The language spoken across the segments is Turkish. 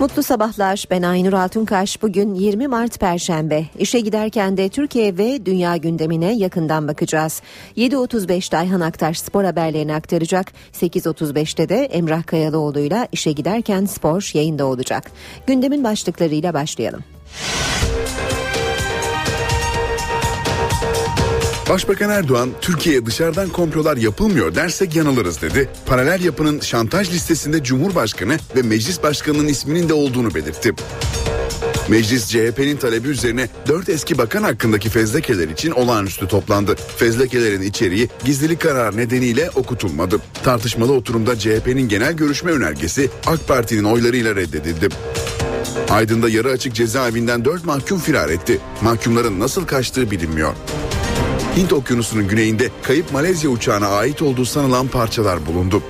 Mutlu sabahlar. Ben Aynur Altunkaş. Bugün 20 Mart Perşembe. İşe giderken de Türkiye ve dünya gündemine yakından bakacağız. 7.35'te Ayhan Aktaş spor haberlerini aktaracak. 8.35'te de Emrah Kayalıoğlu'yla işe giderken spor yayında olacak. Gündemin başlıklarıyla başlayalım. Başbakan Erdoğan, Türkiye'ye dışarıdan komplolar yapılmıyor dersek yanılırız dedi. Paralel yapının şantaj listesinde Cumhurbaşkanı ve Meclis Başkanı'nın isminin de olduğunu belirtti. Meclis CHP'nin talebi üzerine 4 eski bakan hakkındaki fezlekeler için olağanüstü toplandı. Fezlekelerin içeriği gizlilik kararı nedeniyle okutulmadı. Tartışmalı oturumda CHP'nin genel görüşme önergesi AK Parti'nin oylarıyla reddedildi. Aydın'da yarı açık cezaevinden 4 mahkum firar etti. Mahkumların nasıl kaçtığı bilinmiyor. Hint okyanusunun güneyinde kayıp Malezya uçağına ait olduğu sanılan parçalar bulundu.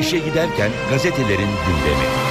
İşe giderken gazetelerin gündemi.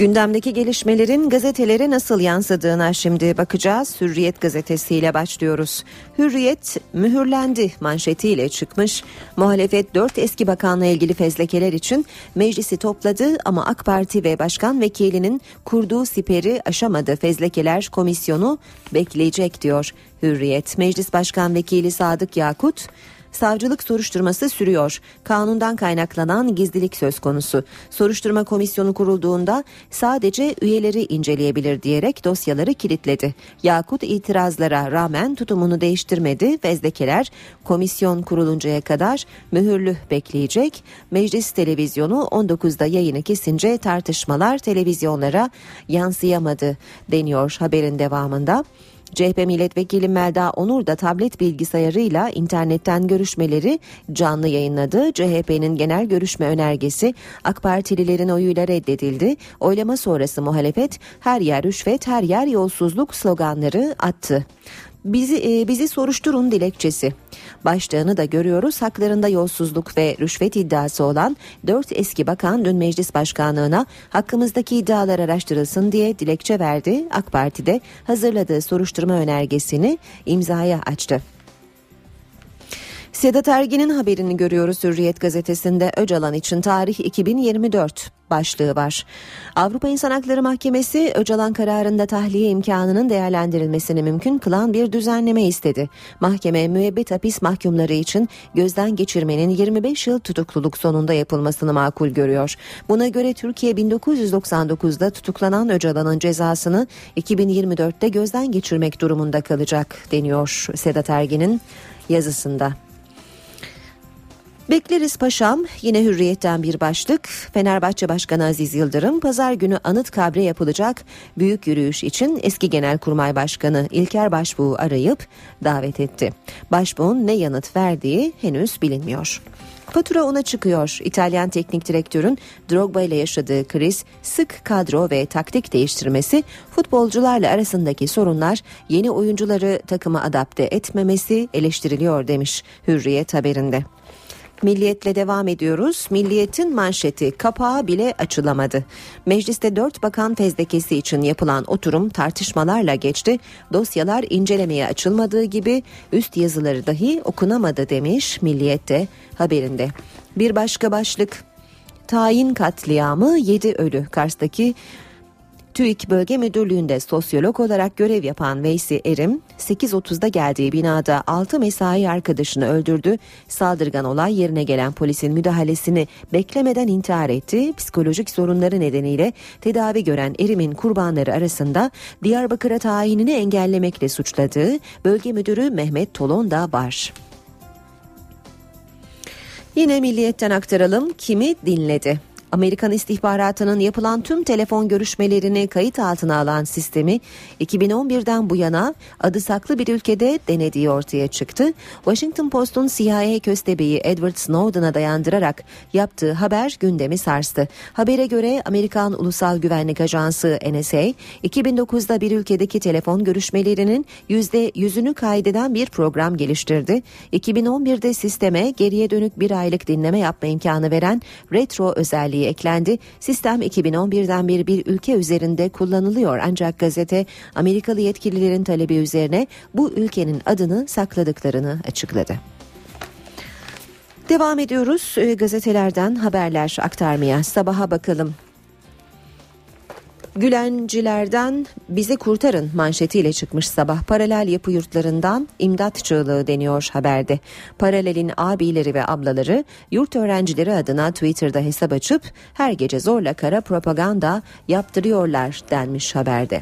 Gündemdeki gelişmelerin gazetelere nasıl yansıdığına şimdi bakacağız. Hürriyet gazetesiyle başlıyoruz. Hürriyet mühürlendi manşetiyle çıkmış. Muhalefet 4 eski bakanla ilgili fezlekeler için meclisi topladı ama AK Parti ve başkan vekilinin kurduğu siperi aşamadı. Fezlekeler komisyonu bekleyecek diyor Hürriyet. Meclis Başkan Vekili Sadık Yakut Savcılık soruşturması sürüyor. Kanundan kaynaklanan gizlilik söz konusu. Soruşturma komisyonu kurulduğunda sadece üyeleri inceleyebilir diyerek dosyaları kilitledi. Yakut itirazlara rağmen tutumunu değiştirmedi. Fezlekeler komisyon kuruluncaya kadar mühürlü bekleyecek. Meclis televizyonu 19'da yayını kesince tartışmalar televizyonlara yansıyamadı deniyor haberin devamında. CHP milletvekili Melda Onur da tablet bilgisayarıyla internetten görüşmeleri canlı yayınladı. CHP'nin genel görüşme önergesi AK Partililerin oyuyla reddedildi. Oylama sonrası muhalefet her yer rüşvet, her yer yolsuzluk sloganları attı. Bizi e, bizi soruşturun dilekçesi. Başlığını da görüyoruz. Haklarında yolsuzluk ve rüşvet iddiası olan 4 eski bakan dün meclis başkanlığına hakkımızdaki iddialar araştırılsın diye dilekçe verdi. AK Parti de hazırladığı soruşturma önergesini imzaya açtı. Sedat Ergin'in haberini görüyoruz Hürriyet gazetesinde Öcalan için tarih 2024 başlığı var. Avrupa İnsan Hakları Mahkemesi Öcalan kararında tahliye imkanının değerlendirilmesini mümkün kılan bir düzenleme istedi. Mahkeme müebbet hapis mahkumları için gözden geçirmenin 25 yıl tutukluluk sonunda yapılmasını makul görüyor. Buna göre Türkiye 1999'da tutuklanan Öcalan'ın cezasını 2024'te gözden geçirmek durumunda kalacak deniyor Sedat Ergin'in yazısında. Bekleriz paşam yine hürriyetten bir başlık. Fenerbahçe Başkanı Aziz Yıldırım pazar günü anıt kabre yapılacak büyük yürüyüş için eski Genelkurmay Başkanı İlker Başbuğ'u arayıp davet etti. Başbuğ'un ne yanıt verdiği henüz bilinmiyor. Fatura ona çıkıyor. İtalyan teknik direktörün Drogba ile yaşadığı kriz, sık kadro ve taktik değiştirmesi, futbolcularla arasındaki sorunlar, yeni oyuncuları takıma adapte etmemesi eleştiriliyor demiş Hürriyet haberinde. Milliyetle devam ediyoruz. Milliyetin manşeti kapağı bile açılamadı. Mecliste dört bakan fezlekesi için yapılan oturum tartışmalarla geçti. Dosyalar incelemeye açılmadığı gibi üst yazıları dahi okunamadı demiş Milliyet'te haberinde. Bir başka başlık tayin katliamı 7 ölü Kars'taki TÜİK Bölge Müdürlüğü'nde sosyolog olarak görev yapan Veysi Erim, 8.30'da geldiği binada 6 mesai arkadaşını öldürdü. Saldırgan olay yerine gelen polisin müdahalesini beklemeden intihar etti. Psikolojik sorunları nedeniyle tedavi gören Erim'in kurbanları arasında Diyarbakır'a tayinini engellemekle suçladığı bölge müdürü Mehmet Tolon da var. Yine milliyetten aktaralım kimi dinledi. Amerikan istihbaratının yapılan tüm telefon görüşmelerini kayıt altına alan sistemi 2011'den bu yana adı saklı bir ülkede denediği ortaya çıktı. Washington Post'un CIA köstebeği Edward Snowden'a dayandırarak yaptığı haber gündemi sarstı. Habere göre Amerikan Ulusal Güvenlik Ajansı NSA 2009'da bir ülkedeki telefon görüşmelerinin %100'ünü kaydeden bir program geliştirdi. 2011'de sisteme geriye dönük bir aylık dinleme yapma imkanı veren retro özelliği eklendi. Sistem 2011'den beri bir ülke üzerinde kullanılıyor ancak gazete Amerikalı yetkililerin talebi üzerine bu ülkenin adını sakladıklarını açıkladı. Devam ediyoruz e, gazetelerden haberler aktarmaya. Sabaha bakalım. Gülencilerden bizi kurtarın manşetiyle çıkmış sabah paralel yapı yurtlarından imdat çığlığı deniyor haberde. Paralelin abileri ve ablaları yurt öğrencileri adına Twitter'da hesap açıp her gece zorla kara propaganda yaptırıyorlar denmiş haberde.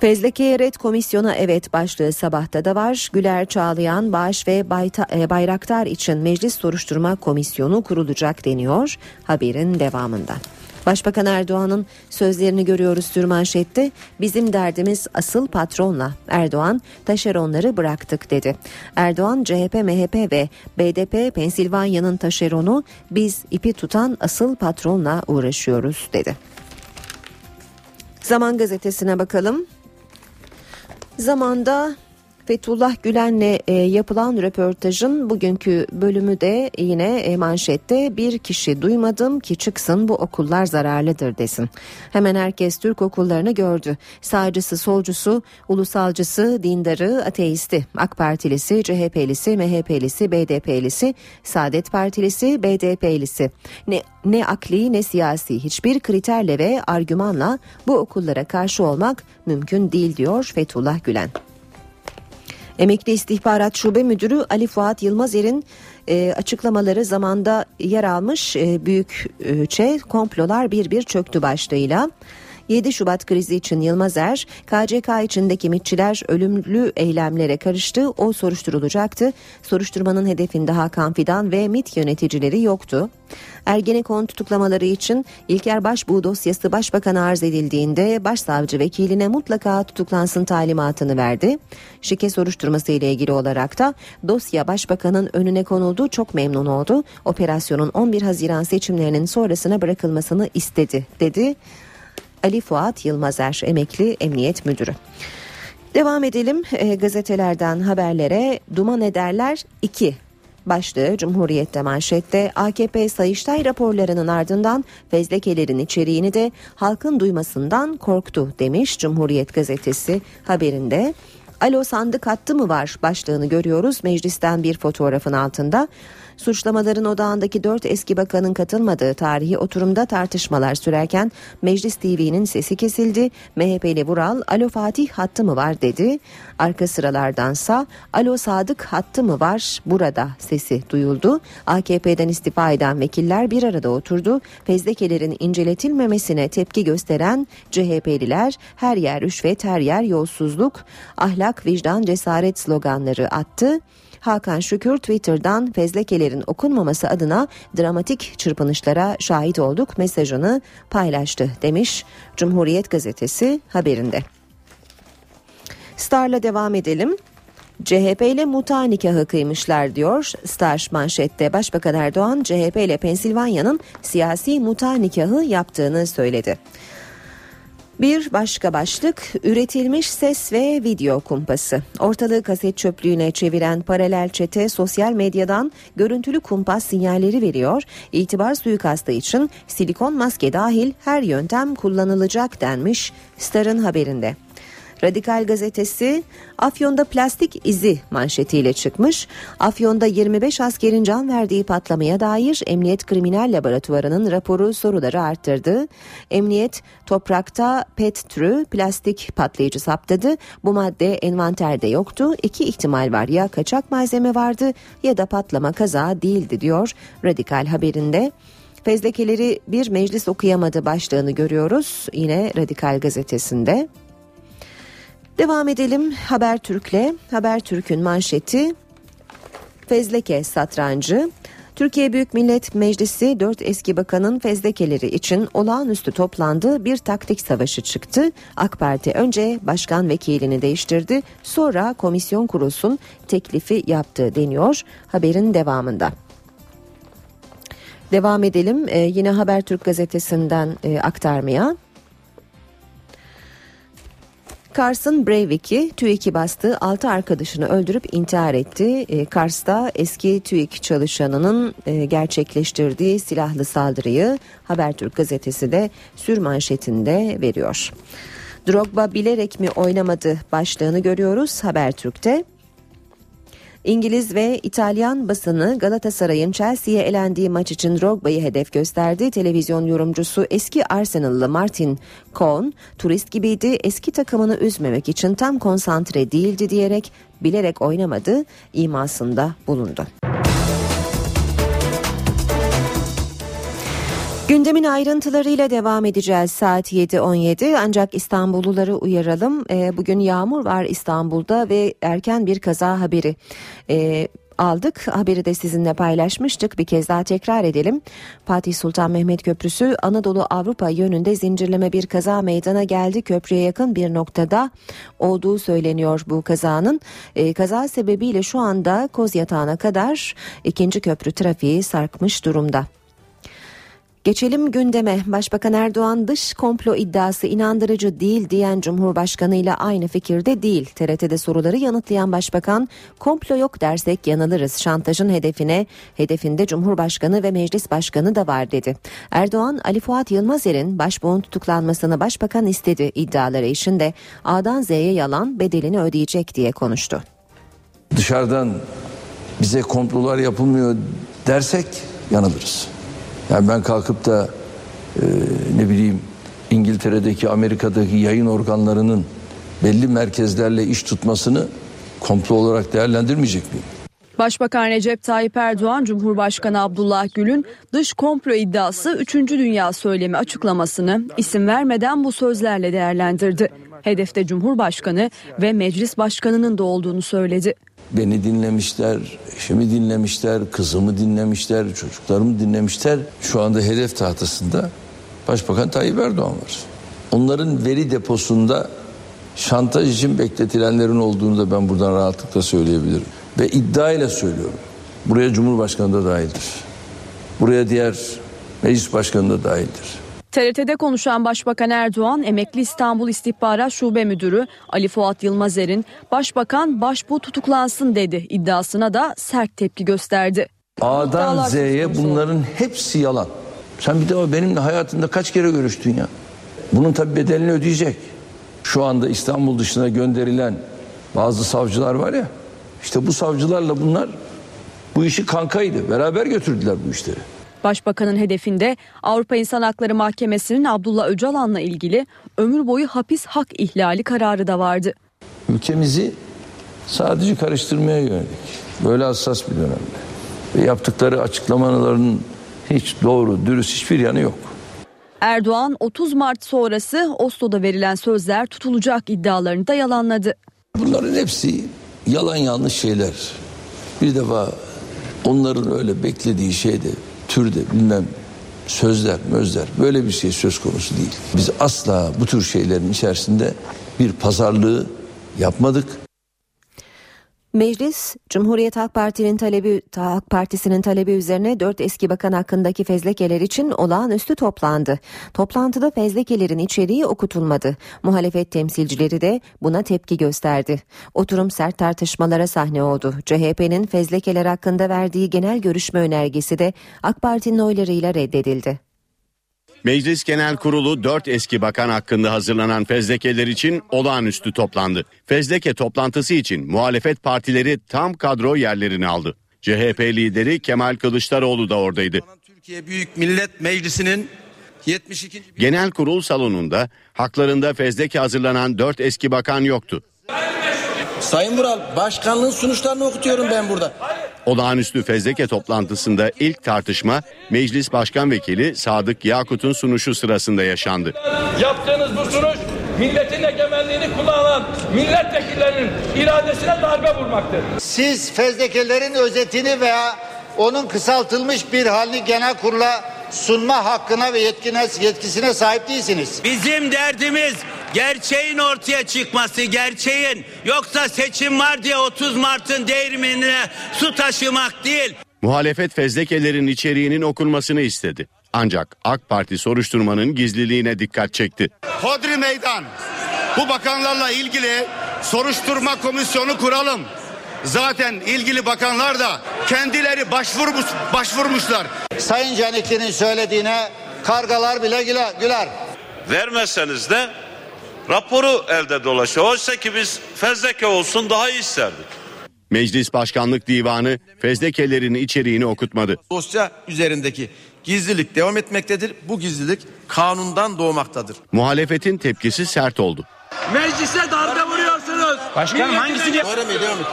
Fezleke'ye red komisyona evet başlığı sabahta da var. Güler Çağlayan, Bağış ve e, Bayraktar için meclis soruşturma komisyonu kurulacak deniyor haberin devamında. Başbakan Erdoğan'ın sözlerini görüyoruz sürmanşette. Bizim derdimiz asıl patronla. Erdoğan taşeronları bıraktık dedi. Erdoğan CHP, MHP ve BDP Pensilvanya'nın taşeronu biz ipi tutan asıl patronla uğraşıyoruz dedi. Zaman gazetesine bakalım. Zamanda Fethullah Gülen'le e, yapılan röportajın bugünkü bölümü de yine e, manşette bir kişi duymadım ki çıksın bu okullar zararlıdır desin. Hemen herkes Türk okullarını gördü. Sağcısı, solcusu, ulusalcısı, dindarı, ateisti, AK Partilisi, CHP'lisi, MHP'lisi, BDP'lisi, Saadet Partilisi, BDP'lisi. Ne, ne akli ne siyasi hiçbir kriterle ve argümanla bu okullara karşı olmak mümkün değil diyor Fethullah Gülen. Emekli İstihbarat Şube Müdürü Ali Fuat Yılmazer'in e, açıklamaları zamanda yer almış e, büyükçe komplolar bir bir çöktü başlığıyla. 7 Şubat krizi için Yılmazer, KCK içindeki mitçiler ölümlü eylemlere karıştı, o soruşturulacaktı. Soruşturmanın hedefinde Hakan Fidan ve MIT yöneticileri yoktu. Ergenekon tutuklamaları için İlker Başbuğ dosyası başbakana arz edildiğinde başsavcı vekiline mutlaka tutuklansın talimatını verdi. Şike soruşturması ile ilgili olarak da dosya başbakanın önüne konuldu çok memnun oldu. Operasyonun 11 Haziran seçimlerinin sonrasına bırakılmasını istedi dedi. Ali Fuat Yılmazer emekli emniyet müdürü. Devam edelim e, gazetelerden haberlere duman ederler 2 başlığı Cumhuriyet'te manşette AKP Sayıştay raporlarının ardından fezlekelerin içeriğini de halkın duymasından korktu demiş Cumhuriyet gazetesi haberinde. Alo sandık hattı mı var başlığını görüyoruz meclisten bir fotoğrafın altında. Suçlamaların odağındaki dört eski bakanın katılmadığı tarihi oturumda tartışmalar sürerken Meclis TV'nin sesi kesildi. MHP'li Vural Alo Fatih hattı mı var dedi. Arka sıralardansa Alo Sadık hattı mı var burada sesi duyuldu. AKP'den istifa eden vekiller bir arada oturdu. Fezlekelerin inceletilmemesine tepki gösteren CHP'liler her yer rüşvet her yer yolsuzluk ahlak vicdan cesaret sloganları attı. Hakan Şükür Twitter'dan fezlekelerin okunmaması adına dramatik çırpınışlara şahit olduk mesajını paylaştı demiş Cumhuriyet gazetesi haberinde. Star'la devam edelim. CHP ile muta nikahı kıymışlar diyor Star manşette. Başbakan Erdoğan CHP ile Pensilvanya'nın siyasi muta nikahı yaptığını söyledi. Bir başka başlık üretilmiş ses ve video kumpası. Ortalığı kaset çöplüğüne çeviren paralel çete sosyal medyadan görüntülü kumpas sinyalleri veriyor. İtibar suikastı için silikon maske dahil her yöntem kullanılacak denmiş Star'ın haberinde. Radikal gazetesi Afyon'da plastik izi manşetiyle çıkmış. Afyon'da 25 askerin can verdiği patlamaya dair Emniyet Kriminal Laboratuvarı'nın raporu soruları arttırdı. Emniyet toprakta PET türü plastik patlayıcı saptadı. Bu madde envanterde yoktu. İki ihtimal var ya kaçak malzeme vardı ya da patlama kaza değildi diyor Radikal haberinde. Fezlekeleri bir meclis okuyamadı başlığını görüyoruz yine Radikal gazetesinde. Devam edelim Habertürk'le. Habertürk'ün manşeti Fezleke satrancı Türkiye Büyük Millet Meclisi 4 eski bakanın fezlekeleri için olağanüstü toplandı. Bir taktik savaşı çıktı. AK Parti önce başkan vekilini değiştirdi. Sonra komisyon kurulsun teklifi yaptı deniyor haberin devamında. Devam edelim ee, yine Habertürk gazetesinden e, aktarmaya. Kars'ın Breivik'i TÜİK'i bastı. 6 arkadaşını öldürüp intihar etti. E, Kars'ta eski TÜİK çalışanının e, gerçekleştirdiği silahlı saldırıyı Habertürk gazetesi de sür manşetinde veriyor. Drogba bilerek mi oynamadı başlığını görüyoruz Habertürk'te. İngiliz ve İtalyan basını Galatasaray'ın Chelsea'ye elendiği maç için Drogba'yı hedef gösterdi. Televizyon yorumcusu eski Arsenal'lı Martin Cohn, turist gibiydi, eski takımını üzmemek için tam konsantre değildi diyerek bilerek oynamadı imasında bulundu. Gündemin ayrıntılarıyla devam edeceğiz saat 7.17 ancak İstanbulluları uyaralım. Ee, bugün yağmur var İstanbul'da ve erken bir kaza haberi ee, aldık. Haberi de sizinle paylaşmıştık. Bir kez daha tekrar edelim. Fatih Sultan Mehmet Köprüsü Anadolu Avrupa yönünde zincirleme bir kaza meydana geldi. Köprüye yakın bir noktada olduğu söyleniyor bu kazanın. Ee, kaza sebebiyle şu anda Koz Yatağı'na kadar ikinci köprü trafiği sarkmış durumda. Geçelim gündeme. Başbakan Erdoğan dış komplo iddiası inandırıcı değil diyen Cumhurbaşkanı ile aynı fikirde değil. TRT'de soruları yanıtlayan Başbakan komplo yok dersek yanılırız. Şantajın hedefine hedefinde Cumhurbaşkanı ve Meclis Başkanı da var dedi. Erdoğan Ali Fuat Yılmazer'in başbuğun tutuklanmasını Başbakan istedi iddiaları içinde A'dan Z'ye yalan bedelini ödeyecek diye konuştu. Dışarıdan bize komplolar yapılmıyor dersek yanılırız. Yani ben kalkıp da e, ne bileyim İngiltere'deki Amerika'daki yayın organlarının belli merkezlerle iş tutmasını komplo olarak değerlendirmeyecek miyim? Başbakan Recep Tayyip Erdoğan, Cumhurbaşkanı Abdullah Gül'ün dış komplo iddiası 3. Dünya söylemi açıklamasını isim vermeden bu sözlerle değerlendirdi. Hedefte Cumhurbaşkanı ve Meclis Başkanı'nın da olduğunu söyledi. Beni dinlemişler, eşimi dinlemişler, kızımı dinlemişler, çocuklarımı dinlemişler. Şu anda hedef tahtasında Başbakan Tayyip Erdoğan var. Onların veri deposunda şantaj için bekletilenlerin olduğunu da ben buradan rahatlıkla söyleyebilirim. Ve iddia ile söylüyorum. Buraya Cumhurbaşkanı da dahildir. Buraya diğer meclis başkanı da dahildir. TRT'de konuşan Başbakan Erdoğan, emekli İstanbul İstihbarat Şube Müdürü Ali Fuat Yılmazer'in Başbakan başbuğ tutuklansın dedi iddiasına da sert tepki gösterdi. A'dan Z'ye bunların hepsi yalan. Sen bir de benimle hayatında kaç kere görüştün ya? Bunun tabi bedelini ödeyecek. Şu anda İstanbul dışına gönderilen bazı savcılar var ya. İşte bu savcılarla bunlar bu işi kankaydı. Beraber götürdüler bu işleri. Başbakanın hedefinde Avrupa İnsan Hakları Mahkemesi'nin Abdullah Öcalan'la ilgili ömür boyu hapis hak ihlali kararı da vardı. Ülkemizi sadece karıştırmaya yönelik böyle hassas bir dönemde ve yaptıkları açıklamaların hiç doğru, dürüst hiçbir yanı yok. Erdoğan 30 Mart sonrası Oslo'da verilen sözler tutulacak iddialarını da yalanladı. Bunların hepsi yalan yanlış şeyler. Bir defa onların öyle beklediği şeyde türde bilmem sözler, mözler böyle bir şey söz konusu değil. Biz asla bu tür şeylerin içerisinde bir pazarlığı yapmadık. Meclis, Cumhuriyet Halk Parti'nin talebi Halk Partisi'nin talebi üzerine dört eski bakan hakkındaki fezlekeler için olağanüstü toplandı. Toplantıda fezlekelerin içeriği okutulmadı. Muhalefet temsilcileri de buna tepki gösterdi. Oturum sert tartışmalara sahne oldu. CHP'nin fezlekeler hakkında verdiği genel görüşme önergesi de AK Parti'nin oylarıyla reddedildi. Meclis Genel Kurulu 4 eski bakan hakkında hazırlanan fezlekeler için olağanüstü toplandı. Fezleke toplantısı için muhalefet partileri tam kadro yerlerini aldı. CHP lideri Kemal Kılıçdaroğlu da oradaydı. Türkiye Büyük Millet Meclisi'nin 72. Genel kurul salonunda haklarında fezleke hazırlanan 4 eski bakan yoktu. Sayın Vural başkanlığın sonuçlarını okutuyorum ben burada. Olağanüstü fezleke toplantısında ilk tartışma Meclis Başkan Vekili Sadık Yakut'un sunuşu sırasında yaşandı. Yaptığınız bu sunuş milletin egemenliğini kullanan milletvekillerinin iradesine darbe vurmaktır. Siz fezlekelerin özetini veya onun kısaltılmış bir halini genel kurula sunma hakkına ve yetkine, yetkisine sahip değilsiniz. Bizim derdimiz gerçeğin ortaya çıkması, gerçeğin. Yoksa seçim var diye 30 Mart'ın değirmenine su taşımak değil. Muhalefet fezlekelerin içeriğinin okunmasını istedi. Ancak AK Parti soruşturmanın gizliliğine dikkat çekti. Hodri meydan. Bu bakanlarla ilgili soruşturma komisyonu kuralım. Zaten ilgili bakanlar da kendileri başvurmuş, başvurmuşlar. Sayın Canikli'nin söylediğine kargalar bile güler. güler. Vermezseniz de raporu elde dolaşıyor. Oysa ki biz fezleke olsun daha iyi isterdik. Meclis Başkanlık Divanı fezlekelerin içeriğini okutmadı. Dosya üzerindeki gizlilik devam etmektedir. Bu gizlilik kanundan doğmaktadır. Muhalefetin tepkisi sert oldu. Meclise darbe vuruyorsunuz. Başkanım hangisini devam et.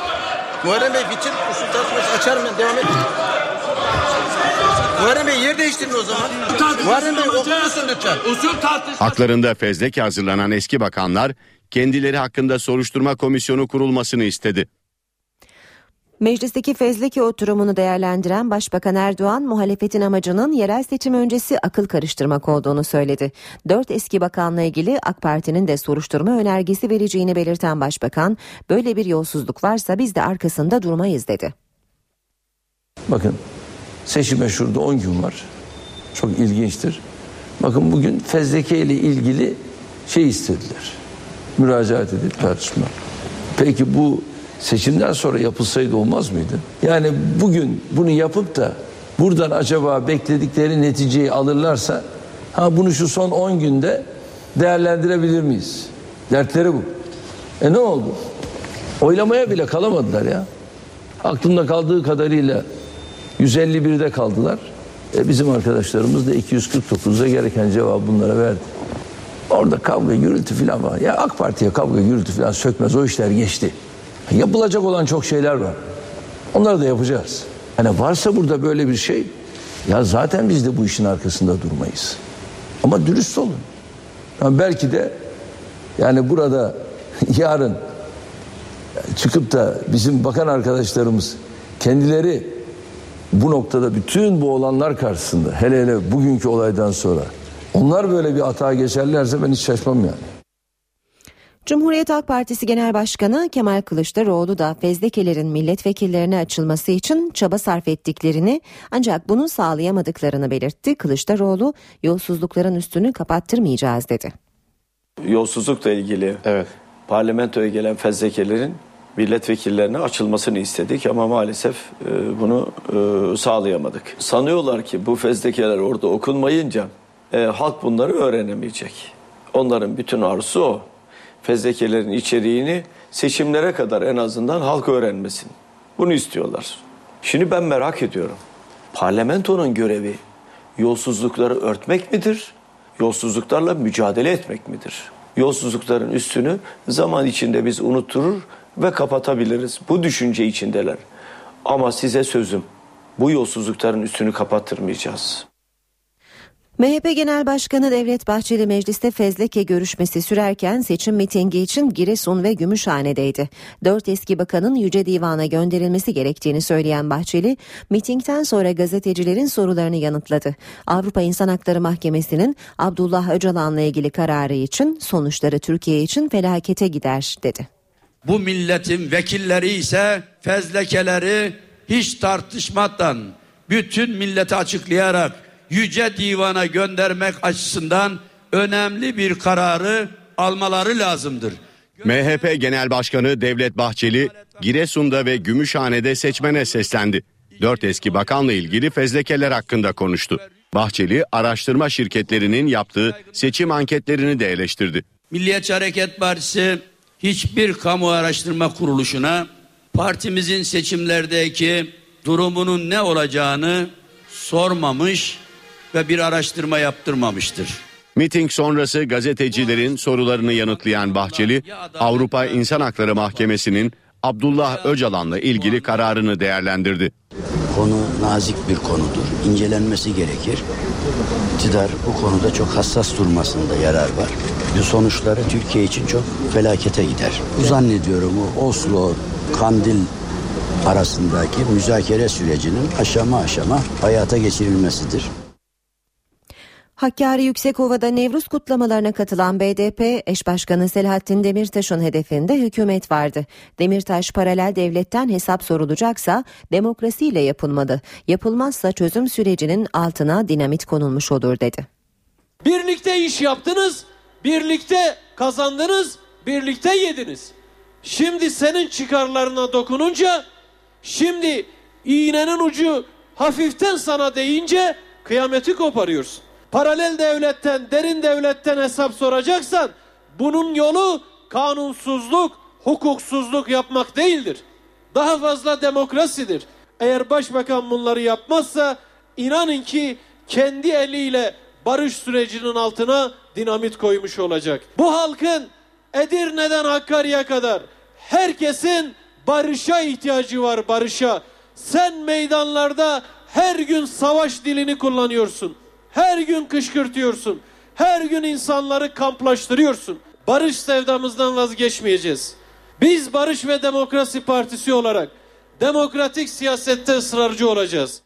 Muharrem Bey bitir. Usul tartışması açar mı? Devam et. Muharrem Bey yer değiştirin o zaman. Muharrem Bey okur musun lütfen? Usul tartışması. Haklarında fezleke hazırlanan eski bakanlar kendileri hakkında soruşturma komisyonu kurulmasını istedi. Meclisteki fezleke oturumunu değerlendiren Başbakan Erdoğan muhalefetin amacının yerel seçim öncesi akıl karıştırmak olduğunu söyledi. Dört eski bakanla ilgili AK Parti'nin de soruşturma önergesi vereceğini belirten Başbakan böyle bir yolsuzluk varsa biz de arkasında durmayız dedi. Bakın seçime şurada 10 gün var. Çok ilginçtir. Bakın bugün fezleke ile ilgili şey istediler. Müracaat edip tartışma. Peki bu seçimden sonra yapılsaydı olmaz mıydı? Yani bugün bunu yapıp da buradan acaba bekledikleri neticeyi alırlarsa ha bunu şu son 10 günde değerlendirebilir miyiz? Dertleri bu. E ne oldu? Oylamaya bile kalamadılar ya. Aklımda kaldığı kadarıyla 151'de kaldılar. E bizim arkadaşlarımız da 249'da gereken cevabı bunlara verdi. Orada kavga gürültü falan var. Ya AK Parti'ye kavga gürültü falan sökmez o işler geçti. Yapılacak olan çok şeyler var. Onları da yapacağız. Yani varsa burada böyle bir şey ya zaten biz de bu işin arkasında durmayız. Ama dürüst olun. Yani belki de yani burada yarın çıkıp da bizim bakan arkadaşlarımız kendileri bu noktada bütün bu olanlar karşısında hele hele bugünkü olaydan sonra onlar böyle bir hata geçerlerse ben hiç şaşmam yani. Cumhuriyet Halk Partisi Genel Başkanı Kemal Kılıçdaroğlu da fezlekelerin milletvekillerine açılması için çaba sarf ettiklerini ancak bunu sağlayamadıklarını belirtti. Kılıçdaroğlu yolsuzlukların üstünü kapattırmayacağız dedi. Yolsuzlukla ilgili evet. parlamentoya gelen fezlekelerin milletvekillerine açılmasını istedik ama maalesef e, bunu e, sağlayamadık. Sanıyorlar ki bu fezlekeler orada okunmayınca e, halk bunları öğrenemeyecek. Onların bütün arzusu o. Fezlekelerin içeriğini seçimlere kadar en azından halk öğrenmesin. Bunu istiyorlar. Şimdi ben merak ediyorum. Parlamentonun görevi yolsuzlukları örtmek midir? Yolsuzluklarla mücadele etmek midir? Yolsuzlukların üstünü zaman içinde biz unutturur ve kapatabiliriz. Bu düşünce içindeler. Ama size sözüm bu yolsuzlukların üstünü kapattırmayacağız. MHP Genel Başkanı Devlet Bahçeli mecliste fezleke görüşmesi sürerken seçim mitingi için Giresun ve Gümüşhane'deydi. Dört eski bakanın Yüce Divan'a gönderilmesi gerektiğini söyleyen Bahçeli, mitingden sonra gazetecilerin sorularını yanıtladı. Avrupa İnsan Hakları Mahkemesi'nin Abdullah Öcalan'la ilgili kararı için sonuçları Türkiye için felakete gider dedi. Bu milletin vekilleri ise fezlekeleri hiç tartışmadan bütün millete açıklayarak yüce divana göndermek açısından önemli bir kararı almaları lazımdır. MHP Genel Başkanı Devlet Bahçeli Giresun'da ve Gümüşhane'de seçmene seslendi. Dört eski bakanla ilgili fezlekeler hakkında konuştu. Bahçeli araştırma şirketlerinin yaptığı seçim anketlerini de eleştirdi. Milliyetçi Hareket Partisi hiçbir kamu araştırma kuruluşuna partimizin seçimlerdeki durumunun ne olacağını sormamış ve bir araştırma yaptırmamıştır. Miting sonrası gazetecilerin sorularını yanıtlayan Bahçeli, Avrupa İnsan Hakları Mahkemesi'nin Abdullah Öcalan'la ilgili kararını değerlendirdi. Konu nazik bir konudur. İncelenmesi gerekir. İktidar bu konuda çok hassas durmasında yarar var. Bu sonuçları Türkiye için çok felakete gider. Bu zannediyorum o Oslo, Kandil arasındaki müzakere sürecinin aşama aşama hayata geçirilmesidir. Hakkari Yüksekova'da Nevruz kutlamalarına katılan BDP eş başkanı Selahattin Demirtaş'ın hedefinde hükümet vardı. Demirtaş paralel devletten hesap sorulacaksa demokrasiyle yapılmalı. Yapılmazsa çözüm sürecinin altına dinamit konulmuş olur dedi. Birlikte iş yaptınız, birlikte kazandınız, birlikte yediniz. Şimdi senin çıkarlarına dokununca, şimdi iğnenin ucu hafiften sana değince kıyameti koparıyorsun. Paralel devletten, derin devletten hesap soracaksan bunun yolu kanunsuzluk, hukuksuzluk yapmak değildir. Daha fazla demokrasidir. Eğer başbakan bunları yapmazsa inanın ki kendi eliyle barış sürecinin altına dinamit koymuş olacak. Bu halkın Edirne'den Hakkari'ye kadar herkesin barışa ihtiyacı var barışa. Sen meydanlarda her gün savaş dilini kullanıyorsun. Her gün kışkırtıyorsun. Her gün insanları kamplaştırıyorsun. Barış sevdamızdan vazgeçmeyeceğiz. Biz Barış ve Demokrasi Partisi olarak demokratik siyasette ısrarcı olacağız.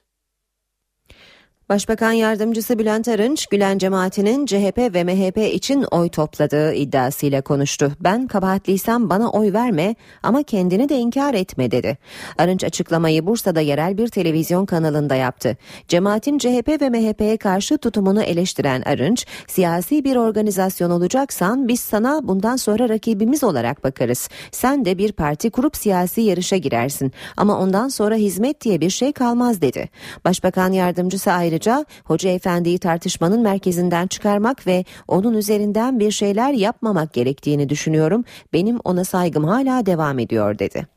Başbakan Yardımcısı Bülent Arınç, Gülen cemaatinin CHP ve MHP için oy topladığı iddiasıyla konuştu. Ben kabahatliysem bana oy verme ama kendini de inkar etme dedi. Arınç açıklamayı Bursa'da yerel bir televizyon kanalında yaptı. Cemaatin CHP ve MHP'ye karşı tutumunu eleştiren Arınç, siyasi bir organizasyon olacaksan biz sana bundan sonra rakibimiz olarak bakarız. Sen de bir parti kurup siyasi yarışa girersin ama ondan sonra hizmet diye bir şey kalmaz dedi. Başbakan Yardımcısı ayrıca Ayrıca Hoca Efendi'yi tartışmanın merkezinden çıkarmak ve onun üzerinden bir şeyler yapmamak gerektiğini düşünüyorum. Benim ona saygım hala devam ediyor dedi.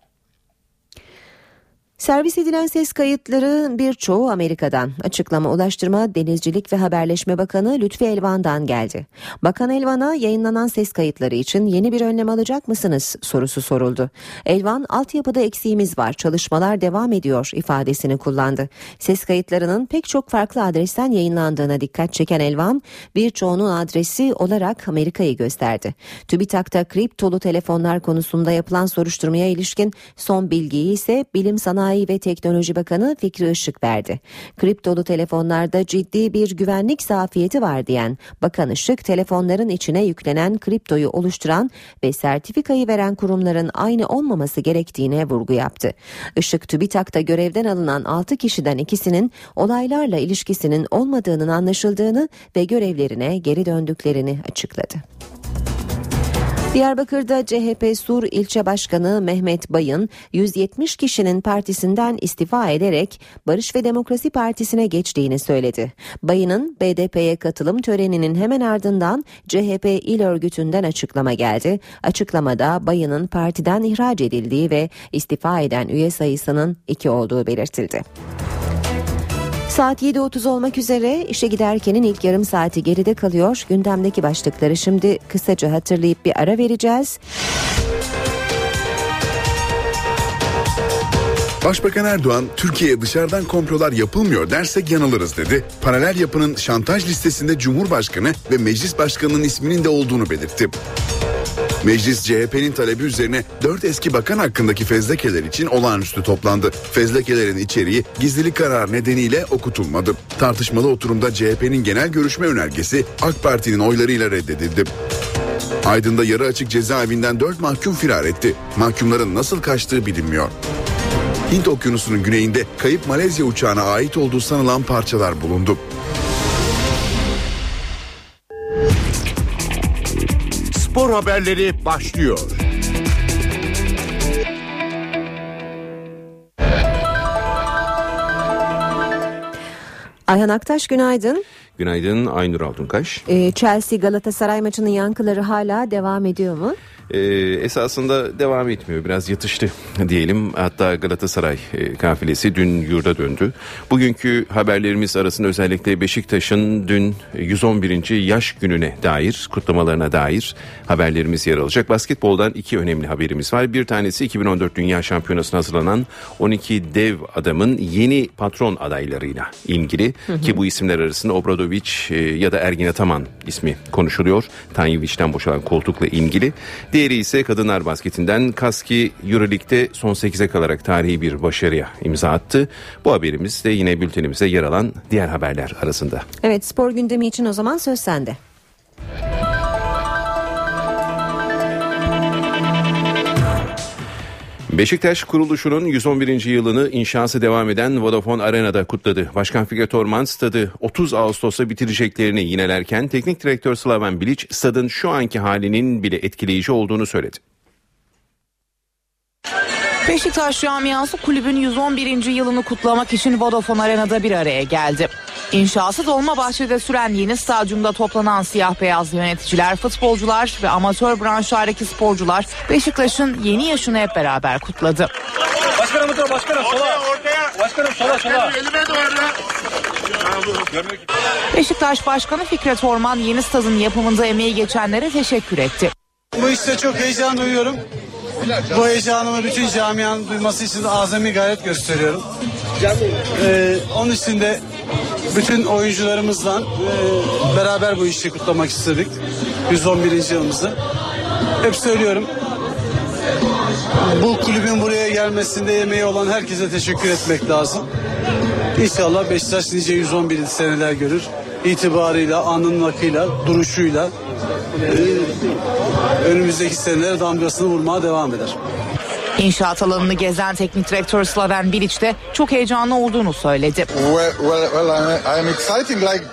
Servis edilen ses kayıtları birçoğu Amerika'dan. Açıklama Ulaştırma, Denizcilik ve Haberleşme Bakanı Lütfi Elvan'dan geldi. Bakan Elvan'a yayınlanan ses kayıtları için yeni bir önlem alacak mısınız sorusu soruldu. Elvan, altyapıda eksiğimiz var, çalışmalar devam ediyor ifadesini kullandı. Ses kayıtlarının pek çok farklı adresten yayınlandığına dikkat çeken Elvan, birçoğunun adresi olarak Amerika'yı gösterdi. TÜBİTAK'ta kriptolu telefonlar konusunda yapılan soruşturmaya ilişkin son bilgiyi ise Bilim Sanayi Sanayi ve Teknoloji Bakanı Fikri Işık verdi. Kriptolu telefonlarda ciddi bir güvenlik zafiyeti var diyen Bakan Işık telefonların içine yüklenen kriptoyu oluşturan ve sertifikayı veren kurumların aynı olmaması gerektiğine vurgu yaptı. Işık TÜBİTAK'ta görevden alınan 6 kişiden ikisinin olaylarla ilişkisinin olmadığının anlaşıldığını ve görevlerine geri döndüklerini açıkladı. Diyarbakır'da CHP Sur ilçe başkanı Mehmet Bayın 170 kişinin partisinden istifa ederek Barış ve Demokrasi Partisi'ne geçtiğini söyledi. Bayın'ın BDP'ye katılım töreninin hemen ardından CHP il örgütünden açıklama geldi. Açıklamada Bayın'ın partiden ihraç edildiği ve istifa eden üye sayısının iki olduğu belirtildi. Saat 7.30 olmak üzere işe giderkenin ilk yarım saati geride kalıyor. Gündemdeki başlıkları şimdi kısaca hatırlayıp bir ara vereceğiz. Başbakan Erdoğan Türkiye'ye dışarıdan komplolar yapılmıyor dersek yanılırız dedi. Paralel yapının şantaj listesinde Cumhurbaşkanı ve Meclis Başkanı'nın isminin de olduğunu belirtti. Meclis CHP'nin talebi üzerine 4 eski bakan hakkındaki fezlekeler için olağanüstü toplandı. Fezlekelerin içeriği gizlilik kararı nedeniyle okutulmadı. Tartışmalı oturumda CHP'nin genel görüşme önergesi AK Parti'nin oylarıyla reddedildi. Aydın'da yarı açık cezaevinden 4 mahkum firar etti. Mahkumların nasıl kaçtığı bilinmiyor. Hint okyanusunun güneyinde kayıp Malezya uçağına ait olduğu sanılan parçalar bulundu. Spor haberleri başlıyor. Ayhan Aktaş günaydın. Günaydın Aynur Altunkaş. Ee, Chelsea Galatasaray maçının yankıları hala devam ediyor mu? E, esasında devam etmiyor. Biraz yatıştı diyelim. Hatta Galatasaray e, kafilesi dün yurda döndü. Bugünkü haberlerimiz arasında özellikle Beşiktaş'ın dün 111. yaş gününe dair, kutlamalarına dair haberlerimiz yer alacak. Basketboldan iki önemli haberimiz var. Bir tanesi 2014 Dünya Şampiyonası'na hazırlanan 12 dev adamın yeni patron adaylarıyla ilgili. Hı hı. Ki bu isimler arasında Obradoviç e, ya da Ergin Ataman ismi konuşuluyor. Tanyevic'den boşalan koltukla ilgili. Diğeri ise kadınlar basketinden Kaski Euroleague'de son 8'e kalarak tarihi bir başarıya imza attı. Bu haberimiz de yine bültenimizde yer alan diğer haberler arasında. Evet spor gündemi için o zaman söz sende. Beşiktaş kuruluşunun 111. yılını inşası devam eden Vodafone Arena'da kutladı. Başkan Fikret Orman stadı 30 Ağustos'ta bitireceklerini yinelerken teknik direktör Slaven Bilic stadın şu anki halinin bile etkileyici olduğunu söyledi. Beşiktaş camiası kulübün 111. yılını kutlamak için Vodafone Arena'da bir araya geldi. İnşası Dolmabahçe'de süren yeni stadyumda toplanan siyah beyaz yöneticiler, futbolcular ve amatör branşlardaki sporcular Beşiktaş'ın yeni yaşını hep beraber kutladı. Başkanım otur başkanım sola. Başkanım sola sola. Beşiktaş Başkanı Fikret Orman yeni stadın yapımında emeği geçenlere teşekkür etti. Bu işte çok heyecan duyuyorum. Bu heyecanımı bütün camianın duyması için azami gayret gösteriyorum. Ee, onun için de bütün oyuncularımızla e, beraber bu işi kutlamak istedik. 111. yılımızı. Hep söylüyorum. Bu kulübün buraya gelmesinde emeği olan herkese teşekkür etmek lazım. İnşallah Beşiktaş nice 111 seneler görür. İtibarıyla, anının akıyla, duruşuyla e, önümüzdeki senelere damgasını vurmaya devam eder. İnşaat alanını gezen teknik direktör Slaven Bilic de çok heyecanlı olduğunu söyledi. Well, well, well, I'm, I'm exciting like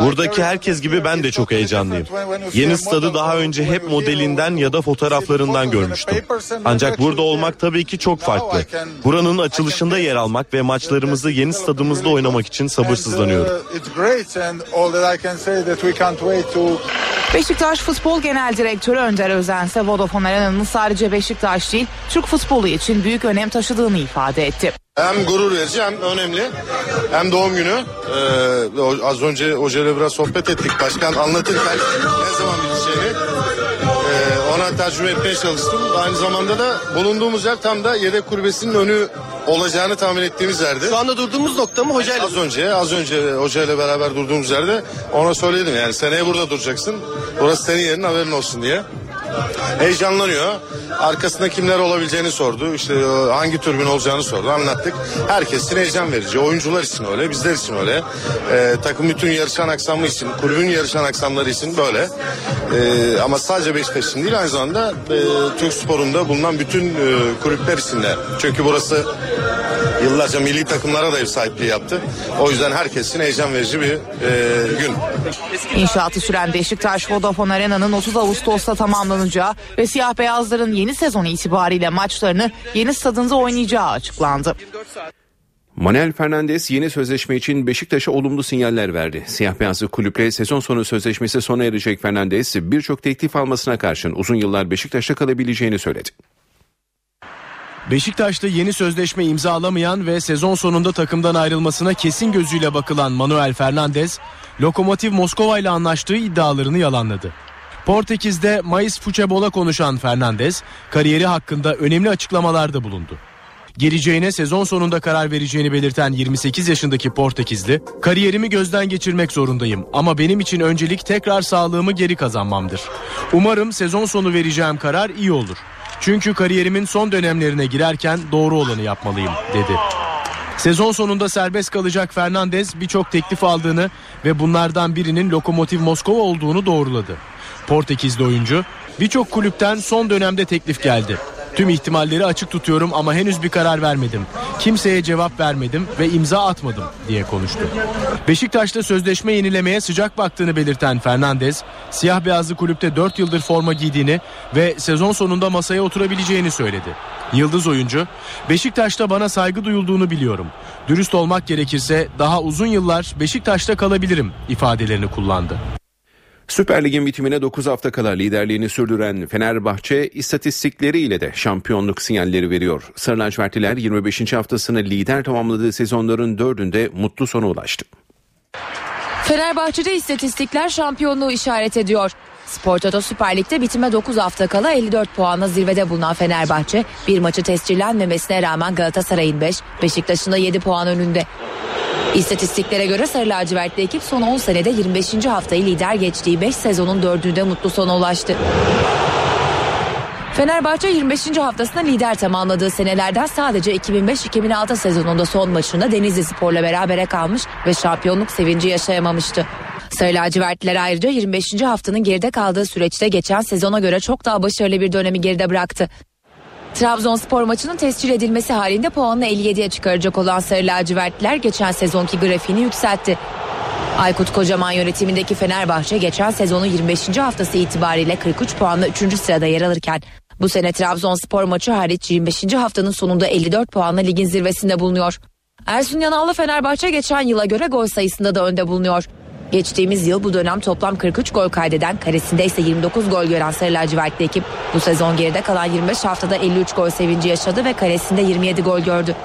Buradaki herkes gibi ben de çok heyecanlıyım. Yeni stadı daha önce hep modelinden ya da fotoğraflarından görmüştüm. Ancak burada olmak tabii ki çok farklı. Buranın açılışında yer almak ve maçlarımızı yeni stadımızda oynamak için sabırsızlanıyorum. Beşiktaş Futbol Genel Direktörü Önder Özen ise Vodafone Arena'nın sadece Beşiktaş değil Türk futbolu için büyük önem taşıdığını ifade etti. Hem gurur verici hem önemli. Hem doğum günü. Ee, az önce hocayla biraz sohbet ettik. Başkan anlatırken ne zaman biteceğini e, ona tercüme etmeye çalıştım. Aynı zamanda da bulunduğumuz yer tam da yedek kulübesinin önü olacağını tahmin ettiğimiz yerde. Şu anda durduğumuz nokta mı hocayla? Az önce, az önce hocayla beraber durduğumuz yerde ona söyledim yani seneye burada duracaksın. Burası senin yerin haberin olsun diye. Heyecanlanıyor. Arkasında kimler olabileceğini sordu. İşte hangi türbün olacağını sordu. Anlattık. Herkes heyecan verici. Oyuncular için öyle, bizler için öyle. Ee, takım bütün yarışan aksamı için, kulübün yarışan aksamları için böyle. Ee, ama sadece Beşiktaş için değil aynı zamanda e, Türk sporunda bulunan bütün e, kulüpler için de. Çünkü burası yıllarca milli takımlara da ev sahipliği yaptı. O yüzden herkes için heyecan verici bir e, gün. İnşaatı süren Beşiktaş Vodafone Arena'nın 30 Ağustos'ta tamamlanacağı ve siyah beyazların yeni sezon itibariyle maçlarını yeni stadında oynayacağı açıklandı. Manuel Fernandes yeni sözleşme için Beşiktaş'a olumlu sinyaller verdi. Siyah beyazlı kulüple sezon sonu sözleşmesi sona erecek Fernandes birçok teklif almasına karşın uzun yıllar Beşiktaş'ta kalabileceğini söyledi. Beşiktaş'ta yeni sözleşme imzalamayan ve sezon sonunda takımdan ayrılmasına kesin gözüyle bakılan Manuel Fernandes, Lokomotiv Moskova ile anlaştığı iddialarını yalanladı. Portekiz'de Mayıs Futbol'a konuşan Fernandes, kariyeri hakkında önemli açıklamalarda bulundu. Geleceğine sezon sonunda karar vereceğini belirten 28 yaşındaki Portekizli, kariyerimi gözden geçirmek zorundayım ama benim için öncelik tekrar sağlığımı geri kazanmamdır. Umarım sezon sonu vereceğim karar iyi olur. Çünkü kariyerimin son dönemlerine girerken doğru olanı yapmalıyım dedi. Sezon sonunda serbest kalacak Fernandez birçok teklif aldığını ve bunlardan birinin Lokomotiv Moskova olduğunu doğruladı. Portekizli oyuncu birçok kulüpten son dönemde teklif geldi. Tüm ihtimalleri açık tutuyorum ama henüz bir karar vermedim. Kimseye cevap vermedim ve imza atmadım diye konuştu. Beşiktaş'ta sözleşme yenilemeye sıcak baktığını belirten Fernandez, siyah beyazlı kulüpte 4 yıldır forma giydiğini ve sezon sonunda masaya oturabileceğini söyledi. Yıldız oyuncu, Beşiktaş'ta bana saygı duyulduğunu biliyorum. Dürüst olmak gerekirse daha uzun yıllar Beşiktaş'ta kalabilirim ifadelerini kullandı. Süper Lig'in bitimine 9 hafta kala liderliğini sürdüren Fenerbahçe istatistikleriyle de şampiyonluk sinyalleri veriyor. Sarı lacivertliler 25. haftasını lider tamamladığı sezonların dördünde mutlu sona ulaştı. Fenerbahçe'de istatistikler şampiyonluğu işaret ediyor. Sportoto Süper Lig'de bitime 9 hafta kala 54 puanla zirvede bulunan Fenerbahçe bir maçı tescillenmemesine rağmen Galatasaray'ın 5, Beşiktaş'ın da 7 puan önünde. İstatistiklere göre Sarı Lacivertli ekip son 10 senede 25. haftayı lider geçtiği 5 sezonun 4'ünde mutlu sona ulaştı. Fenerbahçe 25. haftasında lider tamamladığı senelerden sadece 2005-2006 sezonunda son maçında Denizli Spor'la berabere kalmış ve şampiyonluk sevinci yaşayamamıştı. Sarı lacivertliler ayrıca 25. haftanın geride kaldığı süreçte geçen sezona göre çok daha başarılı bir dönemi geride bıraktı. Trabzonspor maçının tescil edilmesi halinde puanını 57'ye çıkaracak olan Sarı lacivertliler geçen sezonki grafiğini yükseltti. Aykut Kocaman yönetimindeki Fenerbahçe geçen sezonun 25. haftası itibariyle 43 puanla 3. sırada yer alırken bu sene Trabzonspor maçı hariç 25. haftanın sonunda 54 puanla ligin zirvesinde bulunuyor. Ersun Yanallı Fenerbahçe geçen yıla göre gol sayısında da önde bulunuyor. Geçtiğimiz yıl bu dönem toplam 43 gol kaydeden karesinde ise 29 gol gören Sarı lacivertli ekip bu sezon geride kalan 25 haftada 53 gol sevinci yaşadı ve karesinde 27 gol gördü.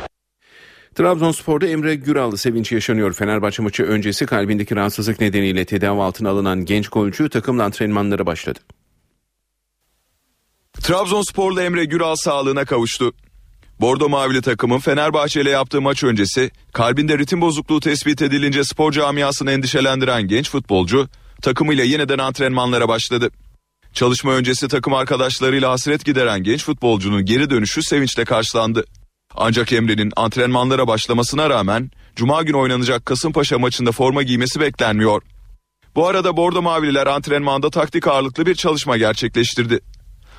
Trabzonspor'da Emre Güral sevinci yaşanıyor. Fenerbahçe maçı öncesi kalbindeki rahatsızlık nedeniyle tedavi altına alınan genç golcü takımla antrenmanlara başladı. Trabzonsporlu Emre Güral sağlığına kavuştu. Bordo Mavili takımın Fenerbahçe ile yaptığı maç öncesi kalbinde ritim bozukluğu tespit edilince spor camiasını endişelendiren genç futbolcu takımıyla yeniden antrenmanlara başladı. Çalışma öncesi takım arkadaşlarıyla hasret gideren genç futbolcunun geri dönüşü sevinçle karşılandı. Ancak Emre'nin antrenmanlara başlamasına rağmen Cuma günü oynanacak Kasımpaşa maçında forma giymesi beklenmiyor. Bu arada Bordo Mavililer antrenmanda taktik ağırlıklı bir çalışma gerçekleştirdi.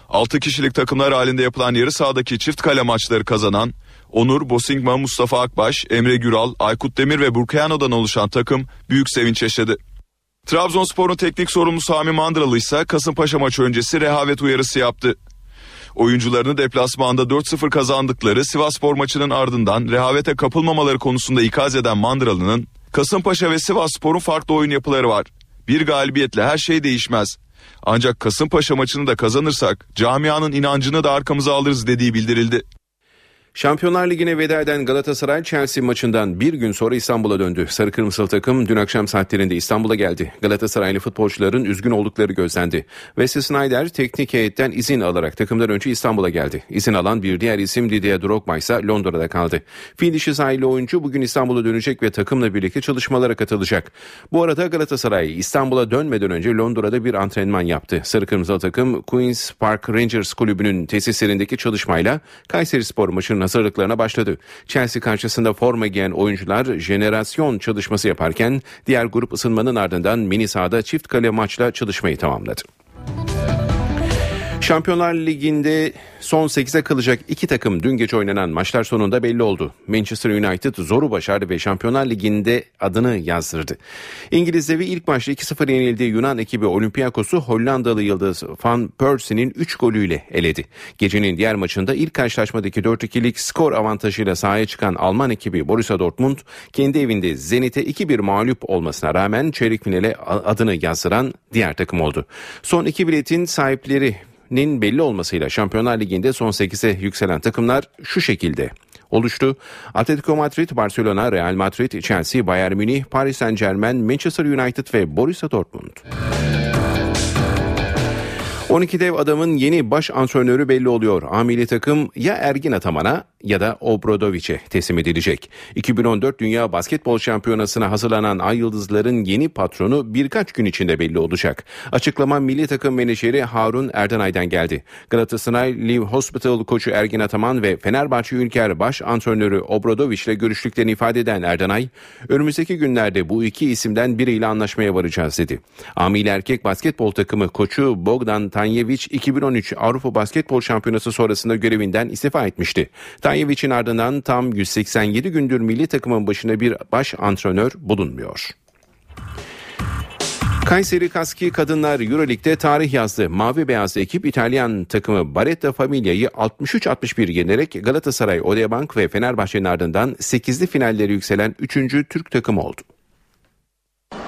6 kişilik takımlar halinde yapılan yarı sahadaki çift kale maçları kazanan Onur, Bosingma, Mustafa Akbaş, Emre Güral, Aykut Demir ve Burkayano'dan oluşan takım büyük sevinç yaşadı. Trabzonspor'un teknik sorumlusu Sami Mandralı ise Kasımpaşa maçı öncesi rehavet uyarısı yaptı. Oyuncularını deplasmanda 4-0 kazandıkları Sivasspor maçının ardından rehavete kapılmamaları konusunda ikaz eden Mandralı'nın Kasımpaşa ve Sivasspor'un farklı oyun yapıları var. Bir galibiyetle her şey değişmez. Ancak Kasımpaşa maçını da kazanırsak camianın inancını da arkamıza alırız dediği bildirildi. Şampiyonlar Ligi'ne veda eden Galatasaray Chelsea maçından bir gün sonra İstanbul'a döndü. Sarı Kırmızılı takım dün akşam saatlerinde İstanbul'a geldi. Galatasaraylı futbolcuların üzgün oldukları gözlendi. Wesley Snyder teknik heyetten izin alarak takımdan önce İstanbul'a geldi. İzin alan bir diğer isim Didier Drogba ise Londra'da kaldı. Fil dişi sahili oyuncu bugün İstanbul'a dönecek ve takımla birlikte çalışmalara katılacak. Bu arada Galatasaray İstanbul'a dönmeden önce Londra'da bir antrenman yaptı. Sarı Kırmızılı takım Queen's Park Rangers kulübünün tesislerindeki çalışmayla Kayseri Spor maçının hazırlıklarına başladı. Chelsea karşısında forma giyen oyuncular jenerasyon çalışması yaparken diğer grup ısınmanın ardından mini sahada çift kale maçla çalışmayı tamamladı. Şampiyonlar Ligi'nde son 8'e kalacak iki takım dün gece oynanan maçlar sonunda belli oldu. Manchester United zoru başardı ve Şampiyonlar Ligi'nde adını yazdırdı. İngiliz devi ilk maçta 2-0 yenildiği Yunan ekibi Olympiakos'u Hollandalı yıldız Van Persie'nin 3 golüyle eledi. Gecenin diğer maçında ilk karşılaşmadaki 4-2'lik skor avantajıyla sahaya çıkan Alman ekibi Borussia Dortmund kendi evinde Zenit'e 2-1 mağlup olmasına rağmen çeyrek finale adını yazdıran diğer takım oldu. Son iki biletin sahipleri nin belli olmasıyla Şampiyonlar Ligi'nde son 8'e yükselen takımlar şu şekilde oluştu. Atletico Madrid, Barcelona, Real Madrid, Chelsea, Bayern Münih, Paris Saint Germain, Manchester United ve Borussia Dortmund. 12 dev adamın yeni baş antrenörü belli oluyor. Amili takım ya Ergin Ataman'a ya da Obradovic'e teslim edilecek. 2014 Dünya Basketbol Şampiyonası'na hazırlanan Ay Yıldızların yeni patronu birkaç gün içinde belli olacak. Açıklama milli takım menajeri Harun Erdenay'dan geldi. Galatasaray Live Hospital koçu Ergin Ataman ve Fenerbahçe Ülker baş antrenörü Obradovic ile görüştüklerini ifade eden Erdenay, önümüzdeki günlerde bu iki isimden biriyle anlaşmaya varacağız dedi. Amili erkek basketbol takımı koçu Bogdan Tanyevic 2013 Avrupa Basketbol Şampiyonası sonrasında görevinden istifa etmişti. Tanyevic'in ardından tam 187 gündür milli takımın başına bir baş antrenör bulunmuyor. Kayseri Kaski Kadınlar Euroleague'de tarih yazdı. Mavi beyaz ekip İtalyan takımı Baretta Familya'yı 63-61 yenerek Galatasaray, Odeabank ve Fenerbahçe'nin ardından 8'li finalleri yükselen 3. Türk takımı oldu.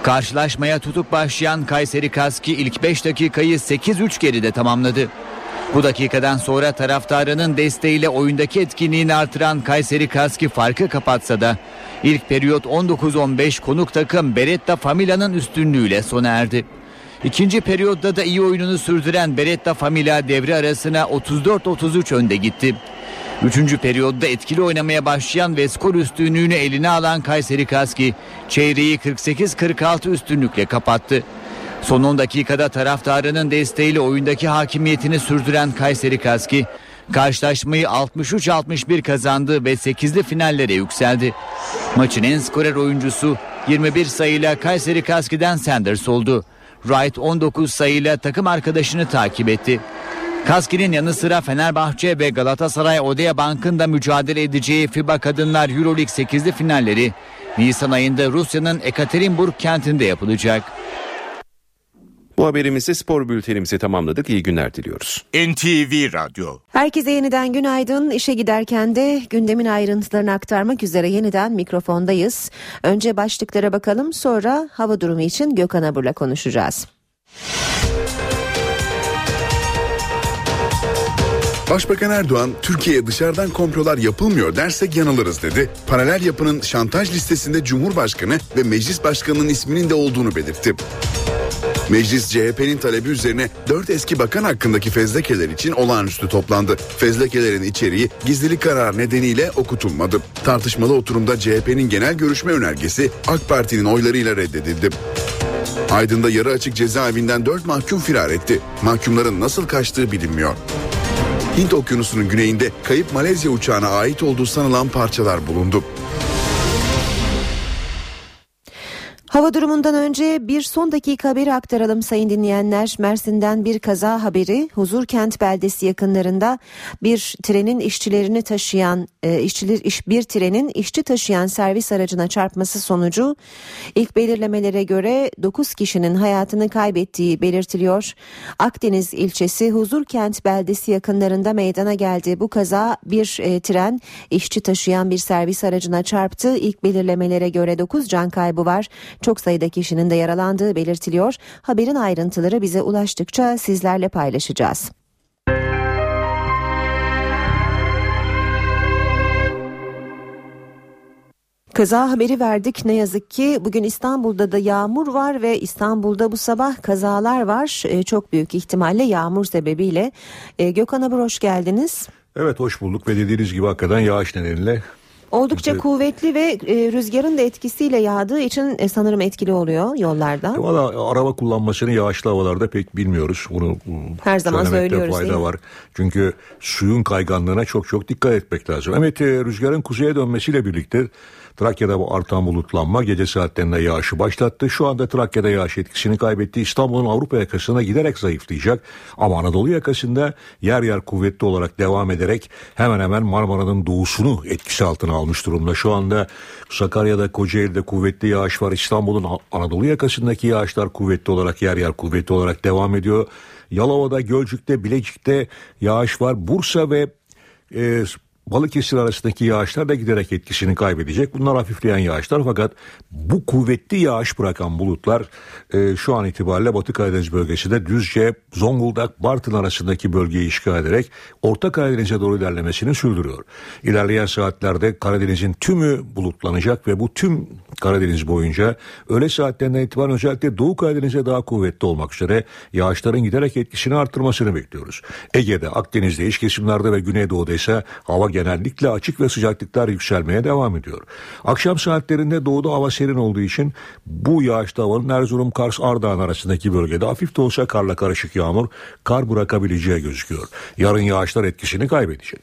Karşılaşmaya tutup başlayan Kayseri Kaski ilk 5 dakikayı 8-3 geride tamamladı. Bu dakikadan sonra taraftarının desteğiyle oyundaki etkinliğini artıran Kayseri Kaski farkı kapatsa da ilk periyot 19-15 konuk takım Beretta Famila'nın üstünlüğüyle sona erdi. İkinci periyotta da iyi oyununu sürdüren Beretta Famila devre arasına 34-33 önde gitti. Üçüncü periyotta etkili oynamaya başlayan ve skor üstünlüğünü eline alan Kayseri Kaski çeyreği 48-46 üstünlükle kapattı. Son 10 dakikada taraftarının desteğiyle oyundaki hakimiyetini sürdüren Kayseri Kaski karşılaşmayı 63-61 kazandı ve 8'li finallere yükseldi. Maçın en skorer oyuncusu 21 sayıyla Kayseri Kaski'den Sanders oldu. Wright 19 sayıyla takım arkadaşını takip etti. Kaski'nin yanı sıra Fenerbahçe ve Galatasaray Odea Bank'ın da mücadele edeceği FIBA Kadınlar Euroleague 8'li finalleri Nisan ayında Rusya'nın Ekaterinburg kentinde yapılacak. Bu haberimizi spor bültenimizi tamamladık. İyi günler diliyoruz. NTV Radyo. Herkese yeniden günaydın. İşe giderken de gündemin ayrıntılarını aktarmak üzere yeniden mikrofondayız. Önce başlıklara bakalım sonra hava durumu için Gökhan Abur'la konuşacağız. Başbakan Erdoğan Türkiye'ye dışarıdan komplolar yapılmıyor dersek yanılırız dedi. Paralel yapının şantaj listesinde Cumhurbaşkanı ve Meclis Başkanı'nın isminin de olduğunu belirtti. Meclis CHP'nin talebi üzerine 4 eski bakan hakkındaki fezlekeler için olağanüstü toplandı. Fezlekelerin içeriği gizlilik kararı nedeniyle okutulmadı. Tartışmalı oturumda CHP'nin genel görüşme önergesi AK Parti'nin oylarıyla reddedildi. Aydın'da yarı açık cezaevinden 4 mahkum firar etti. Mahkumların nasıl kaçtığı bilinmiyor. Hint okyanusunun güneyinde kayıp Malezya uçağına ait olduğu sanılan parçalar bulundu. Hava durumundan önce bir son dakika haberi aktaralım sayın dinleyenler. Mersin'den bir kaza haberi. Huzurkent beldesi yakınlarında bir trenin işçilerini taşıyan e, işçiler iş bir trenin işçi taşıyan servis aracına çarpması sonucu ilk belirlemelere göre 9 kişinin hayatını kaybettiği belirtiliyor. Akdeniz ilçesi Huzurkent beldesi yakınlarında meydana geldi. Bu kaza bir e, tren işçi taşıyan bir servis aracına çarptı. İlk belirlemelere göre 9 can kaybı var. Çok sayıda kişinin de yaralandığı belirtiliyor. Haberin ayrıntıları bize ulaştıkça sizlerle paylaşacağız. Kaza haberi verdik ne yazık ki bugün İstanbul'da da yağmur var ve İstanbul'da bu sabah kazalar var ee, çok büyük ihtimalle yağmur sebebiyle. Ee, Gökhan Abur hoş geldiniz. Evet hoş bulduk ve dediğiniz gibi hakikaten yağış nedeniyle Oldukça evet. kuvvetli ve e, rüzgarın da etkisiyle yağdığı için e, sanırım etkili oluyor yollarda. Valla araba kullanmasını yağışlı havalarda pek bilmiyoruz. Bunu her zaman söylüyoruz. fayda var. Çünkü suyun kayganlığına çok çok dikkat etmek lazım. Evet e, rüzgarın kuzeye dönmesiyle birlikte Trakya'da bu artan bulutlanma gece saatlerinde yağışı başlattı. Şu anda Trakya'da yağış etkisini kaybetti. İstanbul'un Avrupa yakasına giderek zayıflayacak. Ama Anadolu yakasında yer yer kuvvetli olarak devam ederek hemen hemen Marmara'nın doğusunu etkisi altına almış durumda. Şu anda Sakarya'da, Kocaeli'de kuvvetli yağış var. İstanbul'un Anadolu yakasındaki yağışlar kuvvetli olarak yer yer kuvvetli olarak devam ediyor. Yalova'da, Gölcük'te, Bilecik'te yağış var. Bursa ve e, Balıkesir arasındaki yağışlar da giderek etkisini kaybedecek. Bunlar hafifleyen yağışlar fakat bu kuvvetli yağış bırakan bulutlar e, şu an itibariyle Batı Karadeniz bölgesinde Düzce, Zonguldak, Bartın arasındaki bölgeyi işgal ederek Orta Karadeniz'e doğru ilerlemesini sürdürüyor. İlerleyen saatlerde Karadeniz'in tümü bulutlanacak ve bu tüm Karadeniz boyunca öğle saatlerinden itibaren özellikle Doğu Karadeniz'e daha kuvvetli olmak üzere yağışların giderek etkisini arttırmasını bekliyoruz. Ege'de, Akdeniz'de, iç kesimlerde ve Güneydoğu'da ise hava genellikle açık ve sıcaklıklar yükselmeye devam ediyor. Akşam saatlerinde doğuda hava serin olduğu için bu yağışta havanın Erzurum, Kars, Ardahan arasındaki bölgede hafif de olsa karla karışık yağmur kar bırakabileceği gözüküyor. Yarın yağışlar etkisini kaybedecek.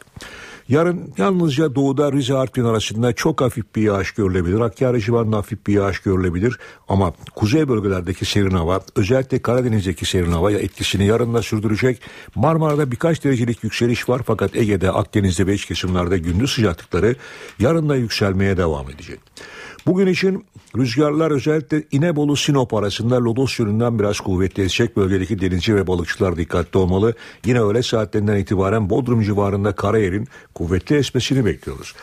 Yarın yalnızca doğuda Rize Artvin arasında çok hafif bir yağış görülebilir. Hakkari civarında hafif bir yağış görülebilir. Ama kuzey bölgelerdeki serin hava özellikle Karadeniz'deki serin hava etkisini yarın da sürdürecek. Marmara'da birkaç derecelik yükseliş var fakat Ege'de, Akdeniz'de ve iç kesimlerde gündüz sıcaklıkları yarın da yükselmeye devam edecek. Bugün için rüzgarlar özellikle İnebolu Sinop arasında lodos yönünden biraz kuvvetli esecek. Bölgedeki denizci ve balıkçılar dikkatli olmalı. Yine öğle saatlerinden itibaren Bodrum civarında Karayel'in kuvvetli esmesini bekliyoruz.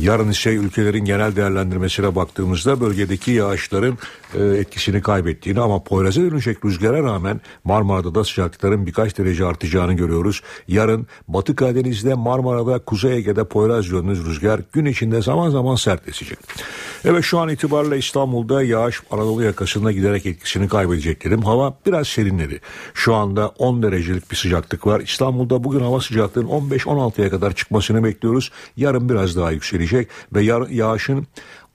Yarın ise ülkelerin genel değerlendirmesine baktığımızda bölgedeki yağışların e, etkisini kaybettiğini ama Poyraz'a dönecek rüzgara rağmen Marmara'da da sıcaklıkların birkaç derece artacağını görüyoruz. Yarın Batı Karadeniz'de Marmara'da Kuzey Ege'de Poyraz yönlü rüzgar gün içinde zaman zaman sertleşecek. Evet şu an itibariyle İstanbul'da yağış Anadolu yakasında giderek etkisini kaybedecek dedim. Hava biraz serinledi. Şu anda 10 derecelik bir sıcaklık var. İstanbul'da bugün hava sıcaklığının 15-16'ya kadar çıkmasını bekliyoruz. Yarın biraz daha yükselecek ve yağ yağışın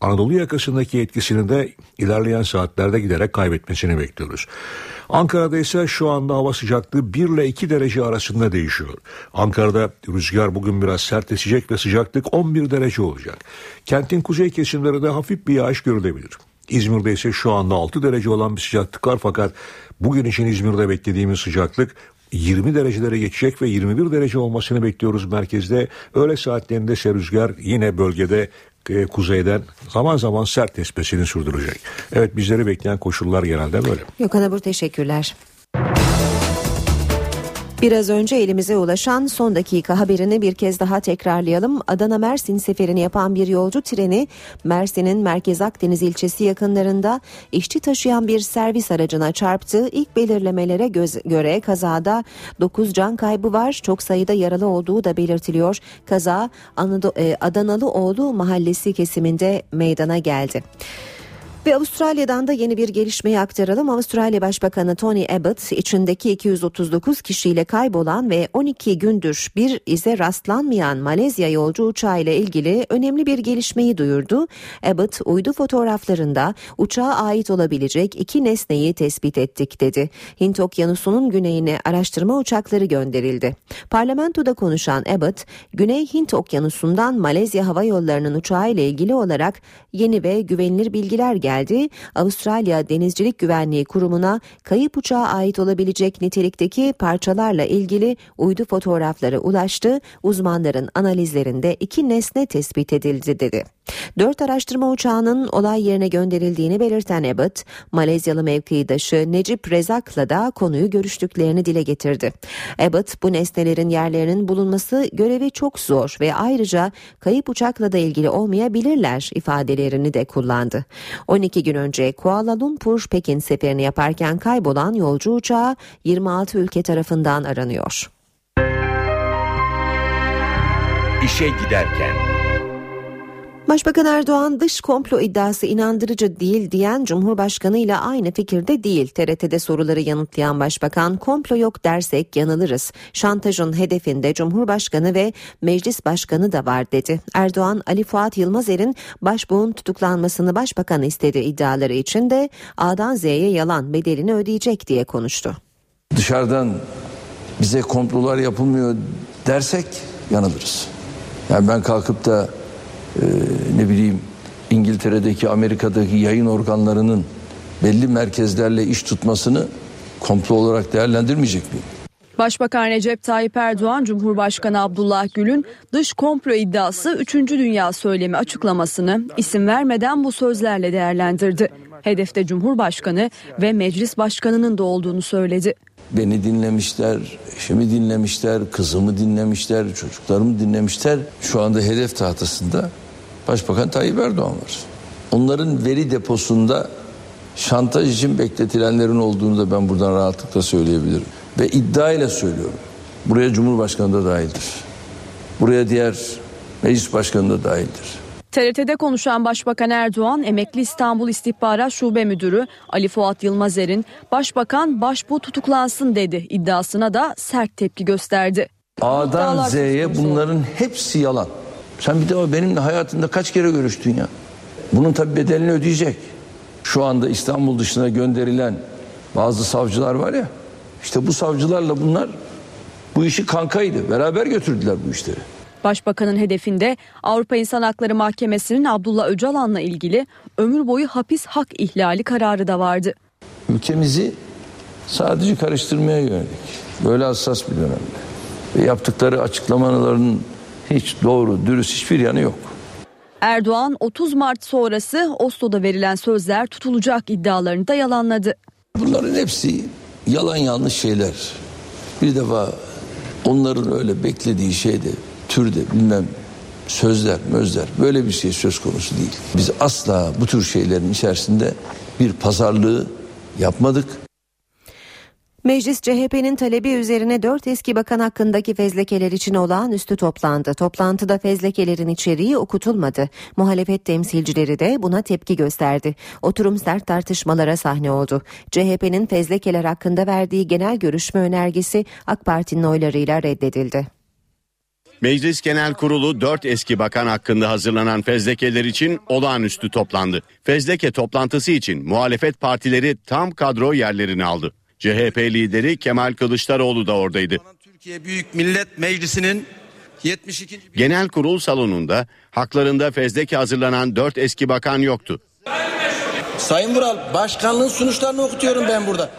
Anadolu yakasındaki etkisini de ilerleyen saatlerde giderek kaybetmesini bekliyoruz. Ankara'da ise şu anda hava sıcaklığı 1 ile 2 derece arasında değişiyor. Ankara'da rüzgar bugün biraz sertleşecek ve sıcaklık 11 derece olacak. Kentin kuzey kesimlerinde hafif bir yağış görülebilir. İzmir'de ise şu anda 6 derece olan bir sıcaklık var fakat bugün için İzmir'de beklediğimiz sıcaklık 20 derecelere geçecek ve 21 derece olmasını bekliyoruz merkezde. Öğle saatlerinde ise rüzgar yine bölgede e, kuzeyden zaman zaman sert esmesini sürdürecek. Evet bizleri bekleyen koşullar genelde böyle. Gökhan Abur teşekkürler. Biraz önce elimize ulaşan son dakika haberini bir kez daha tekrarlayalım. Adana Mersin seferini yapan bir yolcu treni Mersin'in Merkez Akdeniz ilçesi yakınlarında işçi taşıyan bir servis aracına çarptı. İlk belirlemelere göz, göre kazada 9 can kaybı var. Çok sayıda yaralı olduğu da belirtiliyor. Kaza e, Adanalıoğlu mahallesi kesiminde meydana geldi. Ve Avustralya'dan da yeni bir gelişmeyi aktaralım. Avustralya Başbakanı Tony Abbott içindeki 239 kişiyle kaybolan ve 12 gündür bir ize rastlanmayan Malezya yolcu uçağı ile ilgili önemli bir gelişmeyi duyurdu. Abbott uydu fotoğraflarında uçağa ait olabilecek iki nesneyi tespit ettik dedi. Hint Okyanusu'nun güneyine araştırma uçakları gönderildi. Parlamentoda konuşan Abbott, Güney Hint Okyanusu'ndan Malezya Hava Yolları'nın uçağı ile ilgili olarak yeni ve güvenilir bilgiler geldi geldi. Avustralya Denizcilik Güvenliği Kurumu'na kayıp uçağa ait olabilecek nitelikteki parçalarla ilgili uydu fotoğrafları ulaştı. Uzmanların analizlerinde iki nesne tespit edildi dedi. Dört araştırma uçağının olay yerine gönderildiğini belirten Abbott, Malezyalı mevkidaşı Necip Rezak'la da konuyu görüştüklerini dile getirdi. Abbott bu nesnelerin yerlerinin bulunması görevi çok zor ve ayrıca kayıp uçakla da ilgili olmayabilirler ifadelerini de kullandı. 12 gün önce Kuala Lumpur Pekin seferini yaparken kaybolan yolcu uçağı 26 ülke tarafından aranıyor. İşe giderken Başbakan Erdoğan dış komplo iddiası inandırıcı değil diyen Cumhurbaşkanı ile aynı fikirde değil. TRT'de soruları yanıtlayan Başbakan komplo yok dersek yanılırız. Şantajın hedefinde Cumhurbaşkanı ve Meclis Başkanı da var dedi. Erdoğan Ali Fuat Yılmazer'in başbuğun tutuklanmasını başbakan istedi iddiaları için de A'dan Z'ye yalan bedelini ödeyecek diye konuştu. Dışarıdan bize komplolar yapılmıyor dersek yanılırız. Yani ben kalkıp da e, ne bileyim İngiltere'deki Amerika'daki yayın organlarının belli merkezlerle iş tutmasını komplo olarak değerlendirmeyecek miyim? Başbakan Recep Tayyip Erdoğan, Cumhurbaşkanı Abdullah Gül'ün dış komplo iddiası 3. Dünya söylemi açıklamasını isim vermeden bu sözlerle değerlendirdi. Hedefte Cumhurbaşkanı ve Meclis Başkanı'nın da olduğunu söyledi. Beni dinlemişler, eşimi dinlemişler, kızımı dinlemişler, çocuklarımı dinlemişler. Şu anda hedef tahtasında Başbakan Tayyip Erdoğan var. Onların veri deposunda şantaj için bekletilenlerin olduğunu da ben buradan rahatlıkla söyleyebilirim. Ve iddia ile söylüyorum. Buraya Cumhurbaşkanı da dahildir. Buraya diğer meclis başkanı da dahildir. TRT'de konuşan Başbakan Erdoğan, emekli İstanbul İstihbarat Şube Müdürü Ali Fuat Yılmazer'in Başbakan başbu tutuklansın dedi iddiasına da sert tepki gösterdi. A'dan Z'ye bunların hepsi yalan. Sen bir de benimle hayatında kaç kere görüştün ya? Bunun tabi bedelini ödeyecek. Şu anda İstanbul dışına gönderilen bazı savcılar var ya. İşte bu savcılarla bunlar bu işi kankaydı. Beraber götürdüler bu işleri. Başbakanın hedefinde Avrupa İnsan Hakları Mahkemesi'nin Abdullah Öcalan'la ilgili ömür boyu hapis hak ihlali kararı da vardı. Ülkemizi sadece karıştırmaya yönelik böyle hassas bir dönemde ve yaptıkları açıklamaların hiç doğru, dürüst hiçbir yanı yok. Erdoğan 30 Mart sonrası Oslo'da verilen sözler tutulacak iddialarını da yalanladı. Bunların hepsi yalan yanlış şeyler. Bir defa onların öyle beklediği şeyde türde bilmem sözler, mözler böyle bir şey söz konusu değil. Biz asla bu tür şeylerin içerisinde bir pazarlığı yapmadık. Meclis CHP'nin talebi üzerine dört eski bakan hakkındaki fezlekeler için olağanüstü toplandı. Toplantıda fezlekelerin içeriği okutulmadı. Muhalefet temsilcileri de buna tepki gösterdi. Oturum sert tartışmalara sahne oldu. CHP'nin fezlekeler hakkında verdiği genel görüşme önergesi AK Parti'nin oylarıyla reddedildi. Meclis Genel Kurulu 4 eski bakan hakkında hazırlanan fezlekeler için olağanüstü toplandı. Fezleke toplantısı için muhalefet partileri tam kadro yerlerini aldı. CHP lideri Kemal Kılıçdaroğlu da oradaydı. Türkiye Büyük Millet Meclisi'nin 72. Genel kurul salonunda haklarında fezleke hazırlanan 4 eski bakan yoktu. Sayın Vural başkanlığın sonuçlarını okutuyorum ben burada.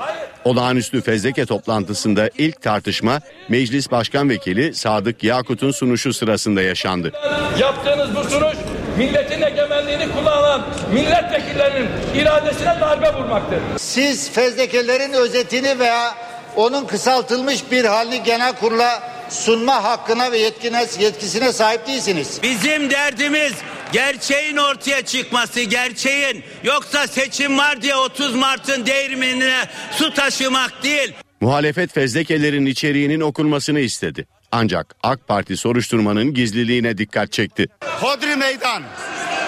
Olağanüstü fezleke toplantısında ilk tartışma Meclis Başkan Vekili Sadık Yakut'un sunuşu sırasında yaşandı. Yaptığınız bu sunuş milletin egemenliğini kullanan milletvekillerinin iradesine darbe vurmaktır. Siz fezlekelerin özetini veya onun kısaltılmış bir halini genel kurula sunma hakkına ve yetkine, yetkisine sahip değilsiniz. Bizim derdimiz gerçeğin ortaya çıkması, gerçeğin. Yoksa seçim var diye 30 Mart'ın değirmenine su taşımak değil. Muhalefet fezlekelerin içeriğinin okunmasını istedi. Ancak AK Parti soruşturmanın gizliliğine dikkat çekti. Hodri meydan.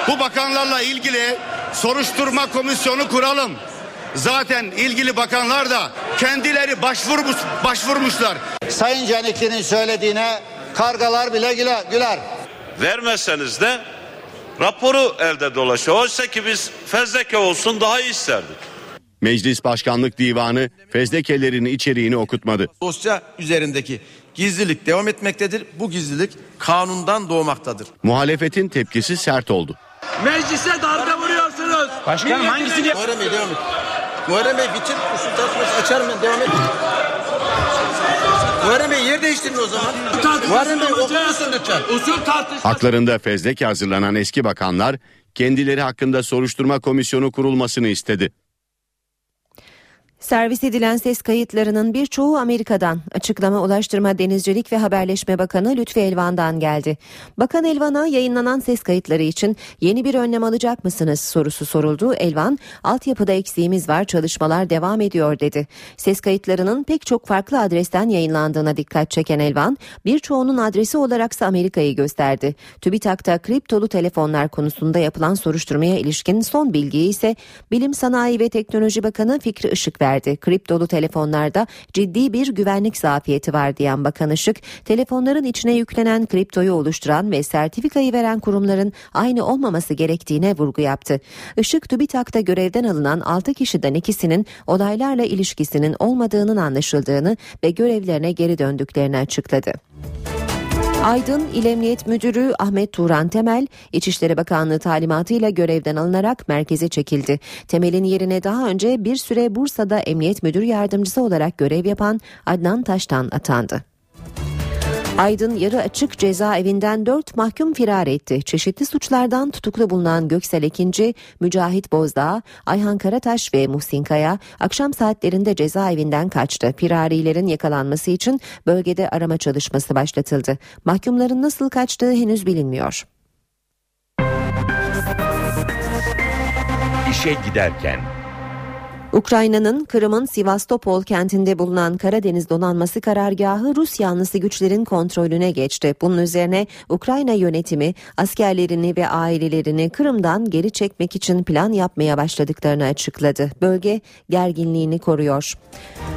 Bu bakanlarla ilgili soruşturma komisyonu kuralım. Zaten ilgili bakanlar da kendileri başvurmuş, başvurmuşlar. Sayın Canikli'nin söylediğine kargalar bile güler. güler. Vermezseniz de raporu elde dolaşıyor. Oysa ki biz fezleke olsun daha iyi isterdik. Meclis Başkanlık Divanı fezlekelerin içeriğini okutmadı. Dosya üzerindeki gizlilik devam etmektedir. Bu gizlilik kanundan doğmaktadır. Muhalefetin tepkisi sert oldu. Meclise darbe vuruyorsunuz. Başkanım hangisini yap? Muharrem Bey devam et. Muharrem Bey bitir. Usul tartışması açarım ben devam et. Muharrem Bey yer değiştirin o zaman. Muharrem Bey okur musun lütfen? Usul tartışması. Haklarında fezleke hazırlanan eski bakanlar kendileri hakkında soruşturma komisyonu kurulmasını istedi. Servis edilen ses kayıtlarının birçoğu Amerika'dan. Açıklama Ulaştırma Denizcilik ve Haberleşme Bakanı Lütfi Elvan'dan geldi. Bakan Elvan'a yayınlanan ses kayıtları için yeni bir önlem alacak mısınız sorusu soruldu. Elvan, altyapıda eksiğimiz var çalışmalar devam ediyor dedi. Ses kayıtlarının pek çok farklı adresten yayınlandığına dikkat çeken Elvan, birçoğunun adresi olaraksa Amerika'yı gösterdi. TÜBİTAK'ta kriptolu telefonlar konusunda yapılan soruşturmaya ilişkin son bilgiyi ise Bilim Sanayi ve Teknoloji Bakanı Fikri Işık verdi verdi. Kriptolu telefonlarda ciddi bir güvenlik zafiyeti var diyen Bakan Işık, telefonların içine yüklenen kriptoyu oluşturan ve sertifikayı veren kurumların aynı olmaması gerektiğine vurgu yaptı. Işık TÜBİTAK'ta görevden alınan 6 kişiden ikisinin olaylarla ilişkisinin olmadığının anlaşıldığını ve görevlerine geri döndüklerini açıkladı. Aydın İl Emniyet Müdürü Ahmet Turan Temel, İçişleri Bakanlığı talimatıyla görevden alınarak merkeze çekildi. Temel'in yerine daha önce bir süre Bursa'da Emniyet Müdür Yardımcısı olarak görev yapan Adnan Taştan atandı. Aydın yarı açık cezaevinden 4 mahkum firar etti. Çeşitli suçlardan tutuklu bulunan Göksel Ekinci, Mücahit Bozdağ, Ayhan Karataş ve Muhsin Kaya akşam saatlerinde cezaevinden kaçtı. Firarilerin yakalanması için bölgede arama çalışması başlatıldı. Mahkumların nasıl kaçtığı henüz bilinmiyor. İşe giderken Ukrayna'nın Kırım'ın Sivastopol kentinde bulunan Karadeniz donanması karargahı Rus yanlısı güçlerin kontrolüne geçti. Bunun üzerine Ukrayna yönetimi askerlerini ve ailelerini Kırım'dan geri çekmek için plan yapmaya başladıklarını açıkladı. Bölge gerginliğini koruyor.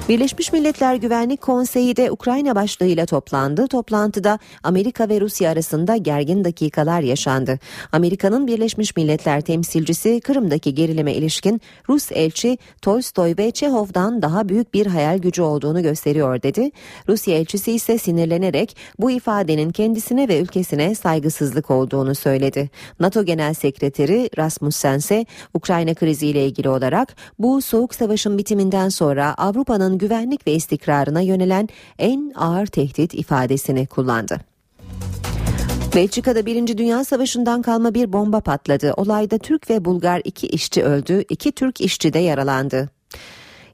Birleşmiş Milletler Güvenlik Konseyi de Ukrayna başlığıyla toplandı. Toplantıda Amerika ve Rusya arasında gergin dakikalar yaşandı. Amerika'nın Birleşmiş Milletler temsilcisi Kırım'daki gerilime ilişkin Rus elçi Tolstoy ve Çehov'dan daha büyük bir hayal gücü olduğunu gösteriyor dedi. Rusya elçisi ise sinirlenerek bu ifadenin kendisine ve ülkesine saygısızlık olduğunu söyledi. NATO Genel Sekreteri Rasmussen ise Ukrayna kriziyle ilgili olarak bu soğuk savaşın bitiminden sonra Avrupa'nın güvenlik ve istikrarına yönelen en ağır tehdit ifadesini kullandı. Belçika'da Birinci Dünya Savaşı'ndan kalma bir bomba patladı. Olayda Türk ve Bulgar iki işçi öldü, iki Türk işçi de yaralandı.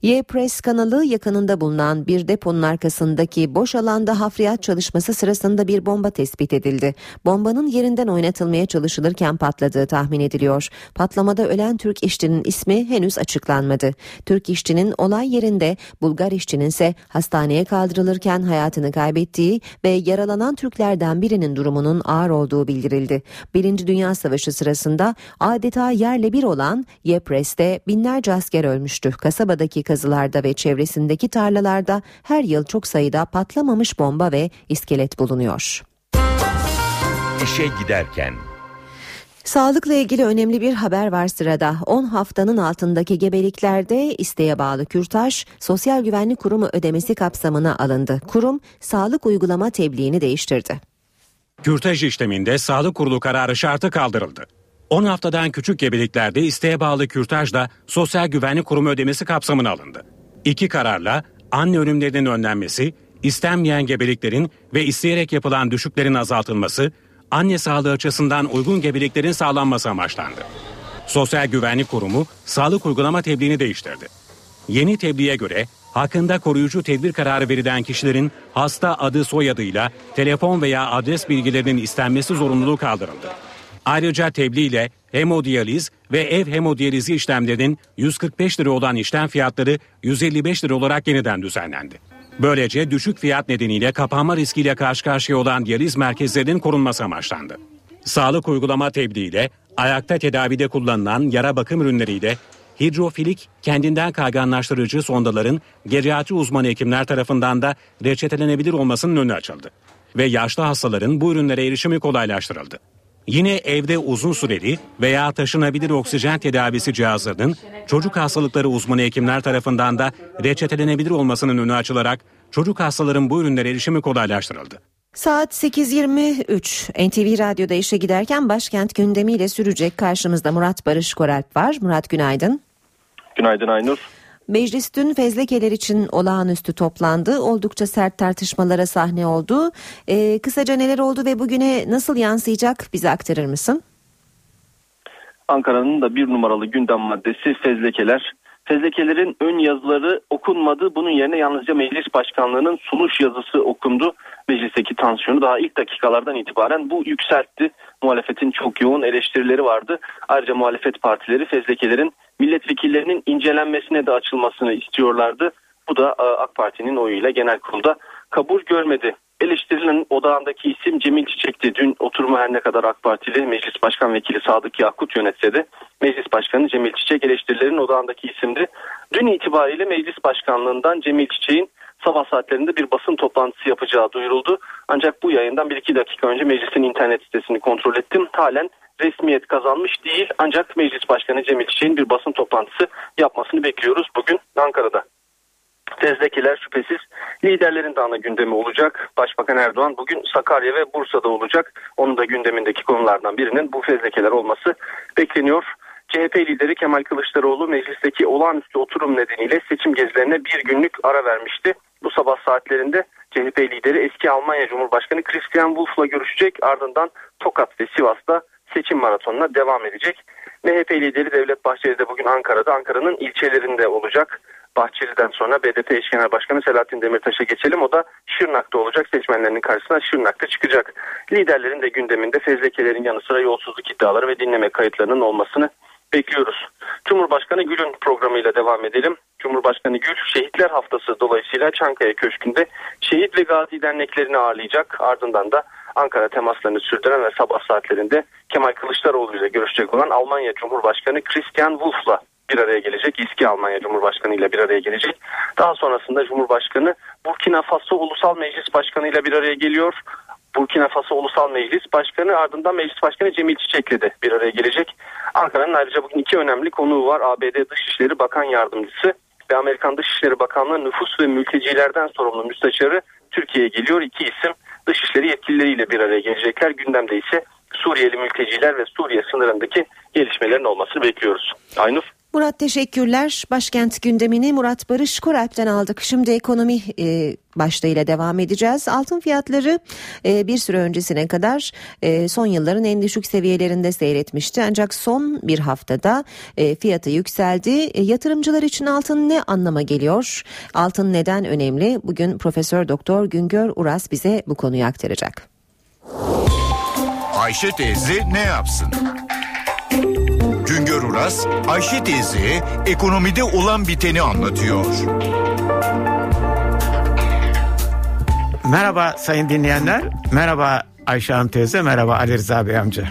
Y-Press kanalı yakınında bulunan bir deponun arkasındaki boş alanda hafriyat çalışması sırasında bir bomba tespit edildi. Bombanın yerinden oynatılmaya çalışılırken patladığı tahmin ediliyor. Patlamada ölen Türk işçinin ismi henüz açıklanmadı. Türk işçinin olay yerinde, Bulgar işçinin ise hastaneye kaldırılırken hayatını kaybettiği ve yaralanan Türklerden birinin durumunun ağır olduğu bildirildi. Birinci Dünya Savaşı sırasında adeta yerle bir olan Ypres'te binlerce asker ölmüştü. Kasabadaki kazılarda ve çevresindeki tarlalarda her yıl çok sayıda patlamamış bomba ve iskelet bulunuyor. İşe giderken Sağlıkla ilgili önemli bir haber var sırada. 10 haftanın altındaki gebeliklerde isteğe bağlı kürtaj Sosyal Güvenlik Kurumu ödemesi kapsamına alındı. Kurum sağlık uygulama tebliğini değiştirdi. Kürtaj işleminde sağlık kurulu kararı şartı kaldırıldı. 10 haftadan küçük gebeliklerde isteğe bağlı kürtaj da Sosyal Güvenlik Kurumu ödemesi kapsamına alındı. İki kararla anne ölümlerinin önlenmesi, istenmeyen gebeliklerin ve isteyerek yapılan düşüklerin azaltılması, anne sağlığı açısından uygun gebeliklerin sağlanması amaçlandı. Sosyal Güvenlik Kurumu sağlık uygulama tebliğini değiştirdi. Yeni tebliğe göre hakkında koruyucu tedbir kararı verilen kişilerin hasta adı soyadıyla telefon veya adres bilgilerinin istenmesi zorunluluğu kaldırıldı. Ayrıca tebliğ ile hemodiyaliz ve ev hemodiyalizi işlemlerinin 145 lira olan işlem fiyatları 155 lira olarak yeniden düzenlendi. Böylece düşük fiyat nedeniyle kapanma riskiyle karşı karşıya olan diyaliz merkezlerinin korunması amaçlandı. Sağlık uygulama tebliğiyle ayakta tedavide kullanılan yara bakım ürünleriyle hidrofilik kendinden kayganlaştırıcı sondaların geriatri uzmanı hekimler tarafından da reçetelenebilir olmasının önü açıldı. Ve yaşlı hastaların bu ürünlere erişimi kolaylaştırıldı. Yine evde uzun süreli veya taşınabilir oksijen tedavisi cihazlarının çocuk hastalıkları uzmanı hekimler tarafından da reçetelenebilir olmasının önü açılarak çocuk hastaların bu ürünlere erişimi kolaylaştırıldı. Saat 8.23 NTV Radyo'da işe giderken başkent gündemiyle sürecek karşımızda Murat Barış Koralp var. Murat günaydın. Günaydın Aynur. Meclis dün fezlekeler için olağanüstü toplandı. Oldukça sert tartışmalara sahne oldu. Ee, kısaca neler oldu ve bugüne nasıl yansıyacak bize aktarır mısın? Ankara'nın da bir numaralı gündem maddesi fezlekeler. Fezlekelerin ön yazıları okunmadı. Bunun yerine yalnızca meclis başkanlığının sunuş yazısı okundu. Meclisteki tansiyonu daha ilk dakikalardan itibaren bu yükseltti. Muhalefetin çok yoğun eleştirileri vardı. Ayrıca muhalefet partileri fezlekelerin milletvekillerinin incelenmesine de açılmasını istiyorlardı. Bu da e, AK Parti'nin oyuyla genel kurulda kabul görmedi. Eleştirilen odağındaki isim Cemil Çiçek'ti. Dün oturma her ne kadar AK Partili Meclis Başkan Vekili Sadık Yakut yönetse de Meclis Başkanı Cemil Çiçek eleştirilerin odağındaki isimdi. Dün itibariyle Meclis Başkanlığından Cemil Çiçek'in sabah saatlerinde bir basın toplantısı yapacağı duyuruldu. Ancak bu yayından 1-2 dakika önce meclisin internet sitesini kontrol ettim. Halen resmiyet kazanmış değil ancak Meclis Başkanı Cemil Çiçek'in bir basın toplantısı yapmasını bekliyoruz bugün Ankara'da. Tezdekiler şüphesiz liderlerin de ana gündemi olacak. Başbakan Erdoğan bugün Sakarya ve Bursa'da olacak. Onun da gündemindeki konulardan birinin bu fezlekeler olması bekleniyor. CHP lideri Kemal Kılıçdaroğlu meclisteki olağanüstü oturum nedeniyle seçim gezilerine bir günlük ara vermişti. Bu sabah saatlerinde CHP lideri eski Almanya Cumhurbaşkanı Christian Wolff'la görüşecek. Ardından Tokat ve Sivas'ta seçim maratonuna devam edecek. MHP lideri Devlet Bahçeli de bugün Ankara'da, Ankara'nın ilçelerinde olacak. Bahçeli'den sonra BDP eş genel başkanı Selahattin Demirtaş'a geçelim. O da Şırnak'ta olacak. Seçmenlerinin karşısına Şırnak'ta çıkacak. Liderlerin de gündeminde fezlekelerin yanı sıra yolsuzluk iddiaları ve dinleme kayıtlarının olmasını bekliyoruz. Cumhurbaşkanı Gül'ün programıyla devam edelim. Cumhurbaşkanı Gül Şehitler Haftası dolayısıyla Çankaya Köşkü'nde şehit ve gazi derneklerini ağırlayacak. Ardından da Ankara temaslarını sürdüren ve sabah saatlerinde Kemal Kılıçdaroğlu ile görüşecek olan Almanya Cumhurbaşkanı Christian Wolff'la bir araya gelecek. Eski Almanya Cumhurbaşkanı ile bir araya gelecek. Daha sonrasında Cumhurbaşkanı Burkina Faso Ulusal Meclis Başkanı ile bir araya geliyor. Burkina Faso Ulusal Meclis Başkanı ardından Meclis Başkanı Cemil Çiçek'le de bir araya gelecek. Ankara'nın ayrıca bugün iki önemli konuğu var. ABD Dışişleri Bakan Yardımcısı ve Amerikan Dışişleri Bakanlığı nüfus ve mültecilerden sorumlu müsteşarı Türkiye'ye geliyor. İki isim Dışişleri yetkilileriyle bir araya gelecekler. Gündemde ise Suriyeli mülteciler ve Suriye sınırındaki gelişmelerin olmasını bekliyoruz. Aynur. Murat teşekkürler. Başkent gündemini Murat Barış Koralp'ten aldık. Şimdi ekonomi e, başlığıyla devam edeceğiz. Altın fiyatları e, bir süre öncesine kadar e, son yılların en düşük seviyelerinde seyretmişti. Ancak son bir haftada e, fiyatı yükseldi. E, yatırımcılar için altın ne anlama geliyor? Altın neden önemli? Bugün Profesör Doktor Güngör Uras bize bu konuyu aktaracak. Ayşe teyze ne yapsın? Güngör Uras, Ayşe teyze ekonomide olan biteni anlatıyor. Merhaba sayın dinleyenler, merhaba Ayşe Hanım teyze, merhaba Ali Rıza Bey amca.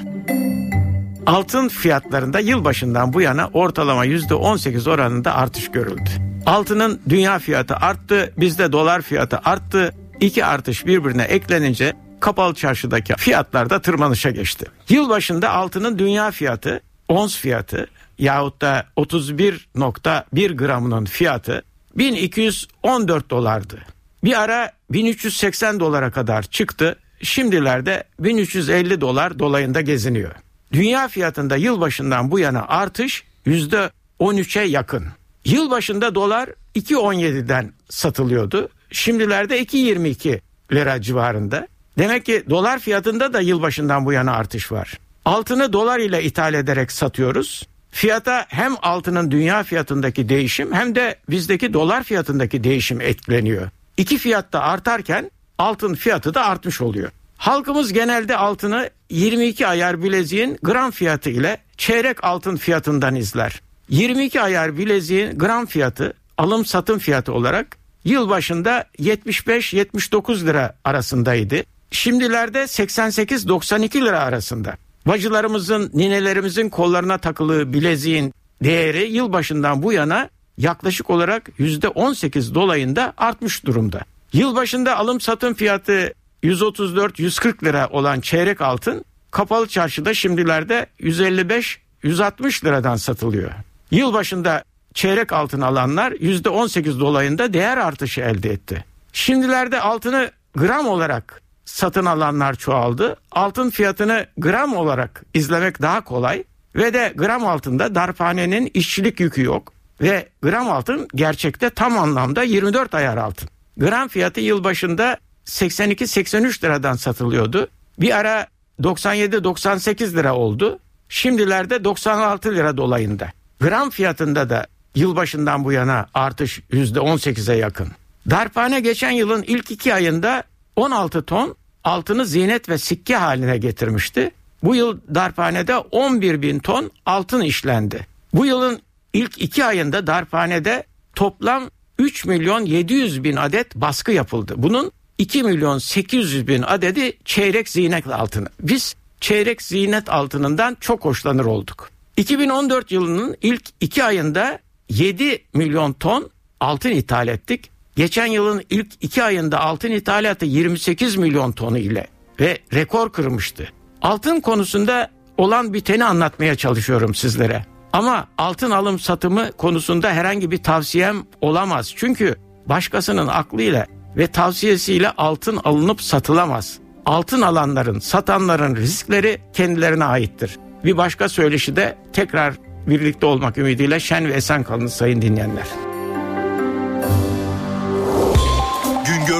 Altın fiyatlarında yılbaşından bu yana ortalama %18 oranında artış görüldü. Altının dünya fiyatı arttı, bizde dolar fiyatı arttı. İki artış birbirine eklenince kapalı çarşıdaki fiyatlar da tırmanışa geçti. Yılbaşında altının dünya fiyatı, ons fiyatı yahut da 31.1 gramının fiyatı 1214 dolardı. Bir ara 1380 dolara kadar çıktı. Şimdilerde 1350 dolar dolayında geziniyor. Dünya fiyatında yılbaşından bu yana artış %13'e yakın. Yılbaşında dolar 2.17'den satılıyordu. Şimdilerde 2.22 lira civarında. Demek ki dolar fiyatında da yılbaşından bu yana artış var. Altını dolar ile ithal ederek satıyoruz. Fiyata hem altının dünya fiyatındaki değişim hem de bizdeki dolar fiyatındaki değişim etkileniyor. İki fiyat da artarken altın fiyatı da artmış oluyor. Halkımız genelde altını 22 ayar bileziğin gram fiyatı ile çeyrek altın fiyatından izler. 22 ayar bileziğin gram fiyatı alım satım fiyatı olarak yıl başında 75-79 lira arasındaydı. Şimdilerde 88-92 lira arasında. Bacılarımızın, ninelerimizin kollarına takılı bileziğin değeri yılbaşından bu yana yaklaşık olarak %18 dolayında artmış durumda. Yılbaşında alım satım fiyatı 134-140 lira olan çeyrek altın kapalı çarşıda şimdilerde 155-160 liradan satılıyor. Yılbaşında çeyrek altın alanlar %18 dolayında değer artışı elde etti. Şimdilerde altını gram olarak satın alanlar çoğaldı. Altın fiyatını gram olarak izlemek daha kolay ve de gram altında darphanenin işçilik yükü yok ve gram altın gerçekte tam anlamda 24 ayar altın. Gram fiyatı yılbaşında 82-83 liradan satılıyordu. Bir ara 97-98 lira oldu. Şimdilerde 96 lira dolayında. Gram fiyatında da yılbaşından bu yana artış %18'e yakın. Darphane geçen yılın ilk iki ayında 16 ton altını zinet ve sikke haline getirmişti. Bu yıl darphanede 11 bin ton altın işlendi. Bu yılın ilk iki ayında darphanede toplam 3 milyon 700 bin adet baskı yapıldı. Bunun 2 milyon 800 bin adedi çeyrek zinet altını. Biz çeyrek zinet altınından çok hoşlanır olduk. 2014 yılının ilk iki ayında 7 milyon ton altın ithal ettik. Geçen yılın ilk iki ayında altın ithalatı 28 milyon tonu ile ve rekor kırmıştı. Altın konusunda olan biteni anlatmaya çalışıyorum sizlere. Ama altın alım satımı konusunda herhangi bir tavsiyem olamaz. Çünkü başkasının aklıyla ve tavsiyesiyle altın alınıp satılamaz. Altın alanların, satanların riskleri kendilerine aittir. Bir başka söyleşi de tekrar birlikte olmak ümidiyle şen ve esen kalın sayın dinleyenler.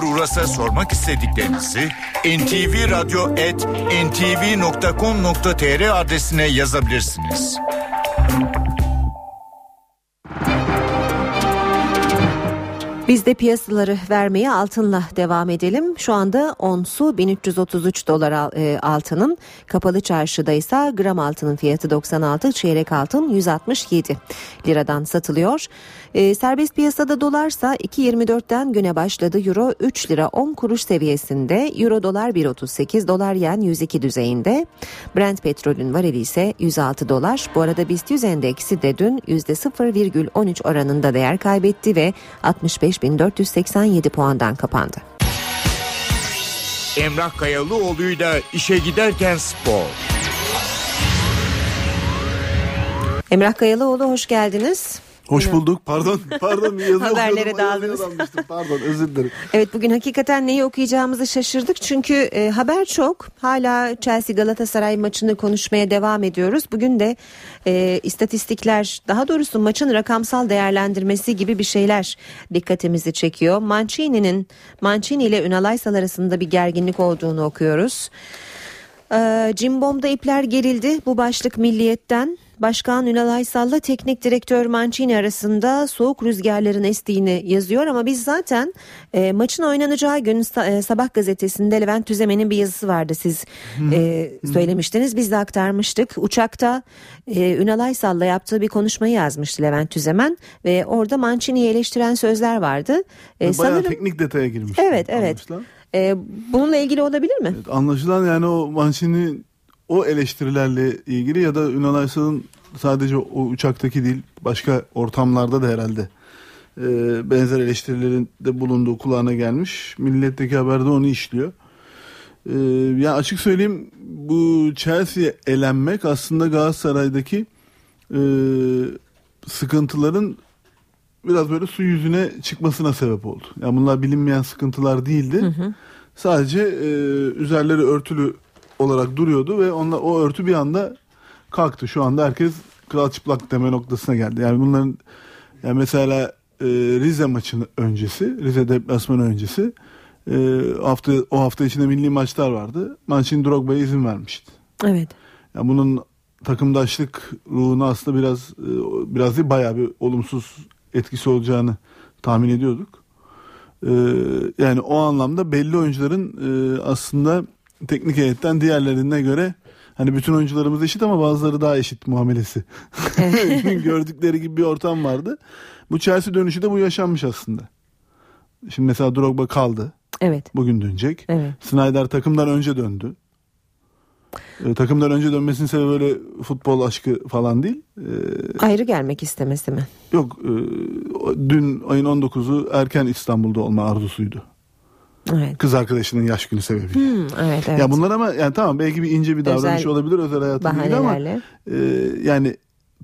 Güngör Uras'a sormak istediklerinizi ntvradio.ntv.com.tr adresine yazabilirsiniz. Biz de piyasaları vermeye altınla devam edelim. Şu anda onsu 1333 dolar e, altının kapalı çarşıda ise gram altının fiyatı 96 çeyrek altın 167 liradan satılıyor. E, serbest piyasada dolarsa 2.24'ten güne başladı. Euro 3 lira 10 kuruş seviyesinde. Euro dolar 1.38 dolar yen 102 düzeyinde. Brent petrolün varili ise 106 dolar. Bu arada BIST 100 endeksi de dün %0,13 oranında değer kaybetti ve 65.487 puandan kapandı. Emrah Kayalıoğlu'yla işe giderken spor. Emrah Kayalıoğlu hoş geldiniz. Hoş bulduk. Pardon. Pardon. Yazı Haberlere daldınız. Pardon özür dilerim. Evet bugün hakikaten neyi okuyacağımızı şaşırdık çünkü e, haber çok. Hala Chelsea Galatasaray maçını konuşmaya devam ediyoruz. Bugün de e, istatistikler daha doğrusu maçın rakamsal değerlendirmesi gibi bir şeyler dikkatimizi çekiyor. Mancini'nin Mancini ile Ünal Aysal arasında bir gerginlik olduğunu okuyoruz. Ee, Cimbom'da ipler gerildi. Bu başlık milliyetten. Başkan Ünal Aysal'la teknik direktör Mancini arasında soğuk rüzgarların estiğini yazıyor ama biz zaten e, maçın oynanacağı gün e, Sabah gazetesinde Levent Tüzemen'in bir yazısı vardı siz e, söylemiştiniz biz de aktarmıştık. Uçakta e, Ünal Aysal'la yaptığı bir konuşmayı yazmıştı Levent Tüzemen ve orada Mancini'yi eleştiren sözler vardı. E, Bayağı teknik detaya girmiş. Evet evet. E, bununla ilgili olabilir mi? Anlaşılan yani o Mancini o eleştirilerle ilgili ya da Ünal Aysal'ın sadece o uçaktaki değil başka ortamlarda da herhalde e, benzer eleştirilerin de bulunduğu kulağına gelmiş. Milletteki haberde onu işliyor. E, ya açık söyleyeyim bu Chelsea elenmek aslında Galatasaray'daki e, sıkıntıların biraz böyle su yüzüne çıkmasına sebep oldu. Yani bunlar bilinmeyen sıkıntılar değildi. Sadece e, üzerleri örtülü olarak duruyordu ve onunla, o örtü bir anda kalktı. Şu anda herkes kral çıplak deme noktasına geldi. Yani bunların yani mesela e, Rize maçının öncesi, Rize deplasmanı öncesi e, hafta o hafta içinde milli maçlar vardı. Mancini Drogba'ya izin vermişti. Evet. Yani bunun takımdaşlık ruhuna aslında biraz e, biraz değil bayağı bir olumsuz etkisi olacağını tahmin ediyorduk. E, yani o anlamda belli oyuncuların e, aslında teknik heyetten diğerlerine göre hani bütün oyuncularımız eşit ama bazıları daha eşit muamelesi. Gördükleri gibi bir ortam vardı. Bu Chelsea dönüşü de bu yaşanmış aslında. Şimdi mesela Drogba kaldı. Evet. Bugün dönecek. Evet. Snyder takımdan önce döndü. E, takımdan önce dönmesinin sebebi öyle futbol aşkı falan değil. E, Ayrı gelmek istemesi mi? yok e, dün ayın 19'u erken İstanbul'da olma arzusuydu. Evet. Kız arkadaşının yaş günü sebebiyle. Hmm, evet evet. Ya bunlar ama yani tamam belki bir ince bir davranış Özel olabilir özel hayatı değil ama e, yani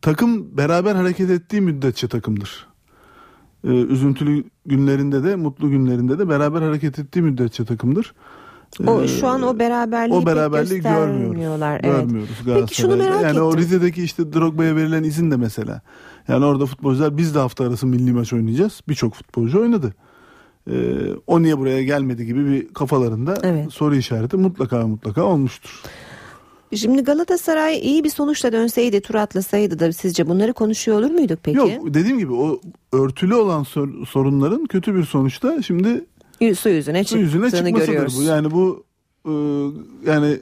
takım beraber hareket ettiği müddetçe takımdır. E, üzüntülü günlerinde de mutlu günlerinde de beraber hareket ettiği müddetçe takımdır. O E, şu an o beraberliği, o beraberliği göstermiyorlar. Evet. Görmüyoruz Peki şunu merak yani o ettim. Rize'deki işte Drogba'ya verilen izin de mesela. Yani orada futbolcular biz de hafta arası milli maç oynayacağız. Birçok futbolcu oynadı. Ee, o niye buraya gelmedi gibi bir kafalarında Evet. soru işareti mutlaka mutlaka olmuştur. Şimdi Galatasaray iyi bir sonuçla dönseydi, tur atlasaydı da sizce bunları konuşuyor olur muyduk peki? Yok dediğim gibi o örtülü olan sor- sorunların kötü bir sonuçta şimdi Su yüzüne su yüzüne çıkmasıdır görüyoruz. bu. Yani bu e, yani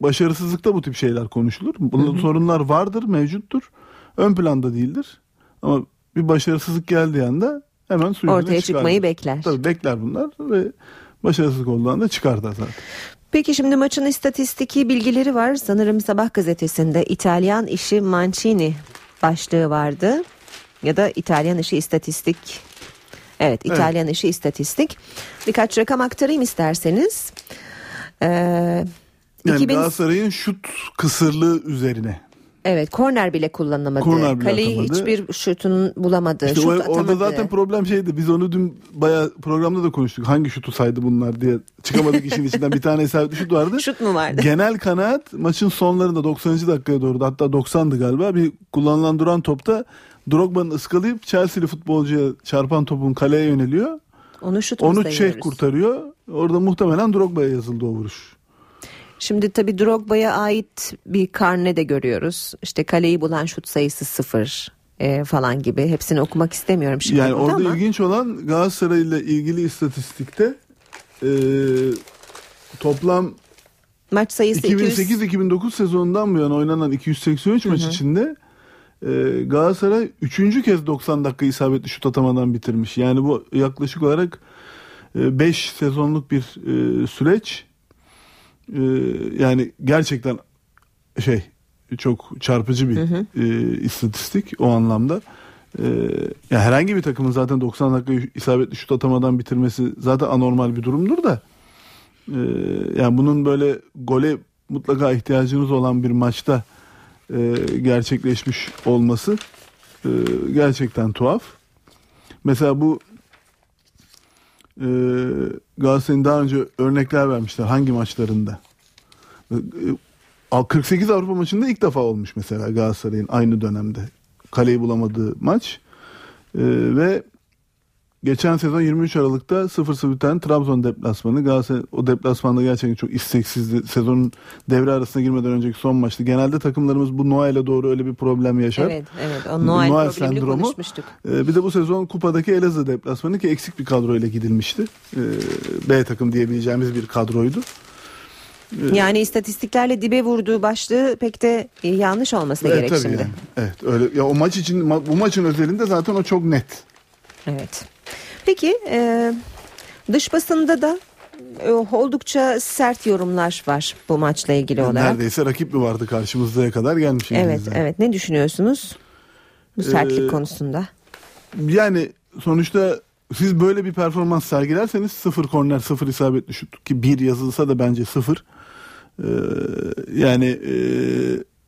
başarısızlıkta bu tip şeyler konuşulur. Bunun sorunlar vardır, mevcuttur. Ön planda değildir. Ama bir başarısızlık geldiği anda hemen su yüzüne Ortaya çıkardır. çıkmayı bekler. Tabii bekler bunlar ve başarısızlık olduğu anda çıkar da zaten. Peki şimdi maçın istatistiki bilgileri var. Sanırım Sabah gazetesinde İtalyan işi Mancini başlığı vardı. Ya da İtalyan işi istatistik. Evet İtalyan işi istatistik. Birkaç rakam aktarayım isterseniz. Ee, Yani 2000 Galatasaray'ın şut kısırlığı üzerine. Evet korner bile kullanamadı. Korner bile Kaleyi atamadı. hiçbir şutun bulamadı. İşte Şut o- atamadı. orada zaten problem şeydi. Biz onu dün bayağı programda da konuştuk. Hangi şutu saydı bunlar diye. Çıkamadık işin içinden. Bir tane isabetli şut vardı. Şut mu vardı? Genel kanaat maçın sonlarında 90. dakikaya doğru da hatta 90'dı galiba. Bir kullanılan duran topta Drogba'nın ıskalayıp Chelsea'li futbolcuya çarpan topun kaleye yöneliyor. Onu şut Onu? Çek kurtarıyor. Orada muhtemelen Drogba'ya yazıldı o vuruş. Şimdi tabii Drogba'ya ait bir karne de görüyoruz. İşte kaleyi bulan şut sayısı sıfır e, falan gibi. Hepsini okumak istemiyorum şimdi yani orada ama. ilginç olan Galatasaray ile ilgili istatistikte e, toplam Maç sayısı 200. 2008-2009 sezonundan bu yana oynanan 283 maç içinde e, Galatasaray 3. kez 90 dakika isabetli şut atamadan bitirmiş. Yani bu yaklaşık olarak 5 sezonluk bir e, süreç. E, yani gerçekten şey çok çarpıcı bir e, istatistik o anlamda. E, ya herhangi bir takımın zaten 90 dakika isabetli şut atamadan bitirmesi zaten anormal bir durumdur da. Ee, yani bunun böyle gole mutlaka ihtiyacınız olan bir maçta e, gerçekleşmiş olması e, gerçekten tuhaf. Mesela bu e, Galatasaray'ın daha önce örnekler vermişler hangi maçlarında. E, e, 48 Avrupa maçında ilk defa olmuş mesela Galatasaray'ın aynı dönemde kaleyi bulamadığı maç. E, ve geçen sezon 23 Aralık'ta 0-0 biten Trabzon deplasmanı. Galatasaray o deplasmanda gerçekten çok isteksizdi. Sezonun devre arasına girmeden önceki son maçtı. Genelde takımlarımız bu Noel'e doğru öyle bir problem yaşar. Evet, evet. O Noel, Noel konuşmuştuk. Ee, bir de bu sezon kupadaki Elazığ deplasmanı ki eksik bir kadroyla gidilmişti. Ee, B takım diyebileceğimiz bir kadroydu. Ee, yani istatistiklerle dibe vurduğu başlığı pek de yanlış olması evet, gerek şimdi. Yani. Evet öyle. Ya o maç için bu maçın özelinde zaten o çok net. Evet. Peki e, dış basında da e, oldukça sert yorumlar var bu maçla ilgili olarak. Neredeyse rakip mi vardı karşımızdaya kadar gelmiş. Evet, evet. Ne düşünüyorsunuz bu sertlik ee, konusunda? Yani sonuçta siz böyle bir performans sergilerseniz sıfır korner, sıfır isabetli şut ki bir yazılsa da bence sıfır. Ee, yani e,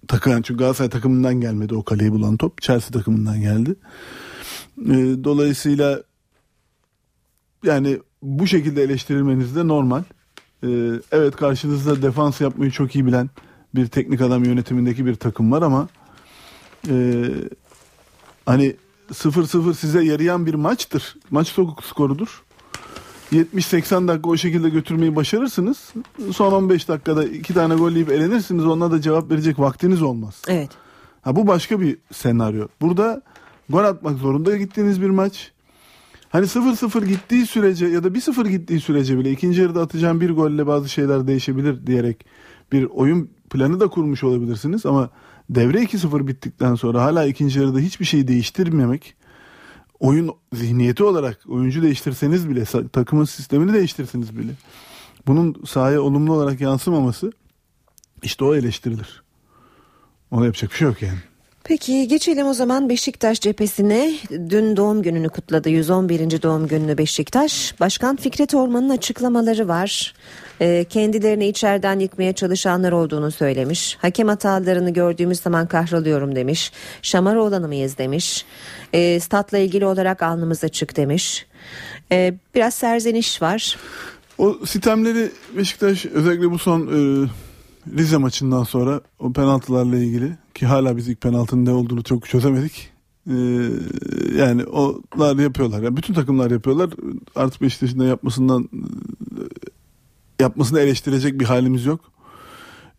takım çünkü Galatasaray takımından gelmedi o kaleyi bulan top. Chelsea takımından geldi. Ee, dolayısıyla yani bu şekilde eleştirilmeniz de normal. Ee, evet karşınızda defans yapmayı çok iyi bilen bir teknik adam yönetimindeki bir takım var ama e, hani 0-0 size yarayan bir maçtır. Maç skorudur. 70-80 dakika o şekilde götürmeyi başarırsınız. Son 15 dakikada iki tane gol yiyip elenirsiniz. Onunla da cevap verecek vaktiniz olmaz. Evet. Ha, bu başka bir senaryo. Burada gol atmak zorunda gittiğiniz bir maç. Hani 0-0 gittiği sürece ya da 1-0 gittiği sürece bile ikinci yarıda atacağım bir golle bazı şeyler değişebilir diyerek bir oyun planı da kurmuş olabilirsiniz ama devre 2-0 bittikten sonra hala ikinci yarıda hiçbir şey değiştirmemek oyun zihniyeti olarak oyuncu değiştirseniz bile takımın sistemini değiştirseniz bile bunun sahaya olumlu olarak yansımaması işte o eleştirilir. Ona yapacak bir şey yok yani. Peki geçelim o zaman Beşiktaş cephesine. Dün doğum gününü kutladı. 111. doğum gününü Beşiktaş. Başkan Fikret Orman'ın açıklamaları var. Ee, kendilerini içeriden yıkmaya çalışanlar olduğunu söylemiş. Hakem hatalarını gördüğümüz zaman kahroluyorum demiş. Şamar olanı mıyız demiş. Ee, statla ilgili olarak alnımız açık demiş. Ee, biraz serzeniş var. O sistemleri Beşiktaş özellikle bu son e, Rize maçından sonra o penaltılarla ilgili ki hala biz ilk penaltının ne olduğunu çok çözemedik. Ee, yani onlar yapıyorlar. Yani bütün takımlar yapıyorlar. Artık Beşiktaş'ın da yapmasından yapmasını eleştirecek bir halimiz yok.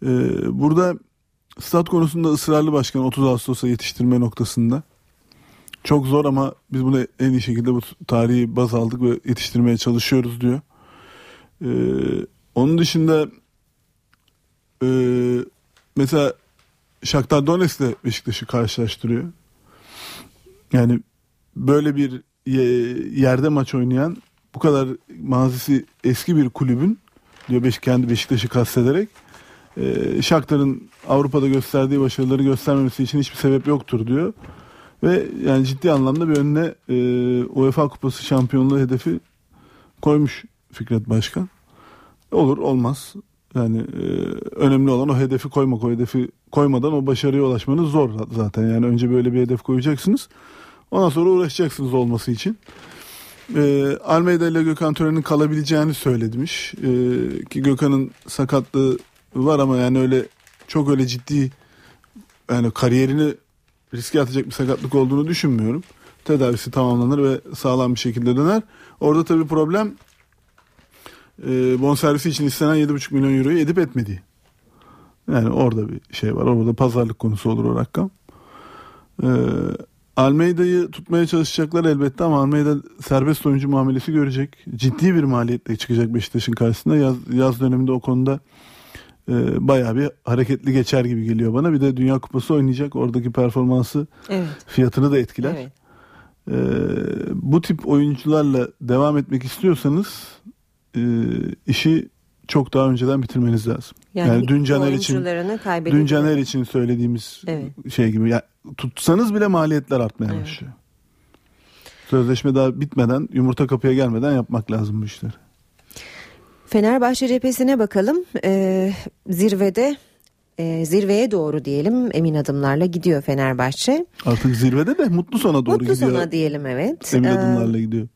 Ee, burada stat konusunda ısrarlı başkan 30 Ağustos'a yetiştirme noktasında. Çok zor ama biz bunu en iyi şekilde bu tarihi baz aldık ve yetiştirmeye çalışıyoruz diyor. Ee, onun dışında e, mesela Shakhtar Donetsk'le Beşiktaş'ı karşılaştırıyor. Yani böyle bir yerde maç oynayan bu kadar mazisi eski bir kulübün diyor Beş, kendi Beşiktaş'ı kastederek e, Shakhtar'ın Avrupa'da gösterdiği başarıları göstermemesi için hiçbir sebep yoktur diyor. Ve yani ciddi anlamda bir önüne e, UEFA Kupası şampiyonluğu hedefi koymuş Fikret Başkan. Olur olmaz. Yani e, önemli olan o hedefi koymak. O hedefi koymadan o başarıya ulaşmanız zor zaten. Yani önce böyle bir hedef koyacaksınız. Ondan sonra uğraşacaksınız olması için. E, Almeida ile Gökhan Tören'in kalabileceğini söylemiş. E, ki Gökhan'ın sakatlığı var ama yani öyle çok öyle ciddi yani kariyerini riske atacak bir sakatlık olduğunu düşünmüyorum. Tedavisi tamamlanır ve sağlam bir şekilde döner. Orada tabii problem e, bonservisi için istenen 7,5 milyon euroyu edip etmediği. Yani orada bir şey var. Orada pazarlık konusu olur o rakam. Ee, Almeida'yı tutmaya çalışacaklar elbette ama Almeida serbest oyuncu muamelesi görecek. Ciddi bir maliyetle çıkacak Beşiktaş'ın karşısında. Yaz, yaz döneminde o konuda e, bayağı bir hareketli geçer gibi geliyor bana. Bir de Dünya Kupası oynayacak. Oradaki performansı evet. fiyatını da etkiler. Evet. E, bu tip oyuncularla devam etmek istiyorsanız e, işi çok daha önceden bitirmeniz lazım. Yani, yani dün Caner için dün Caner için söylediğimiz evet. şey gibi yani tutsanız bile maliyetler artmaya evet. başlıyor. Sözleşme daha bitmeden yumurta kapıya gelmeden yapmak lazım bu işleri. Fenerbahçe cephesine bakalım. Ee, zirvede e, zirveye doğru diyelim emin adımlarla gidiyor Fenerbahçe. Artık zirvede de mutlu sona doğru Mutlu gidiyor. sona diyelim evet. Emin Ee, adımlarla gidiyor.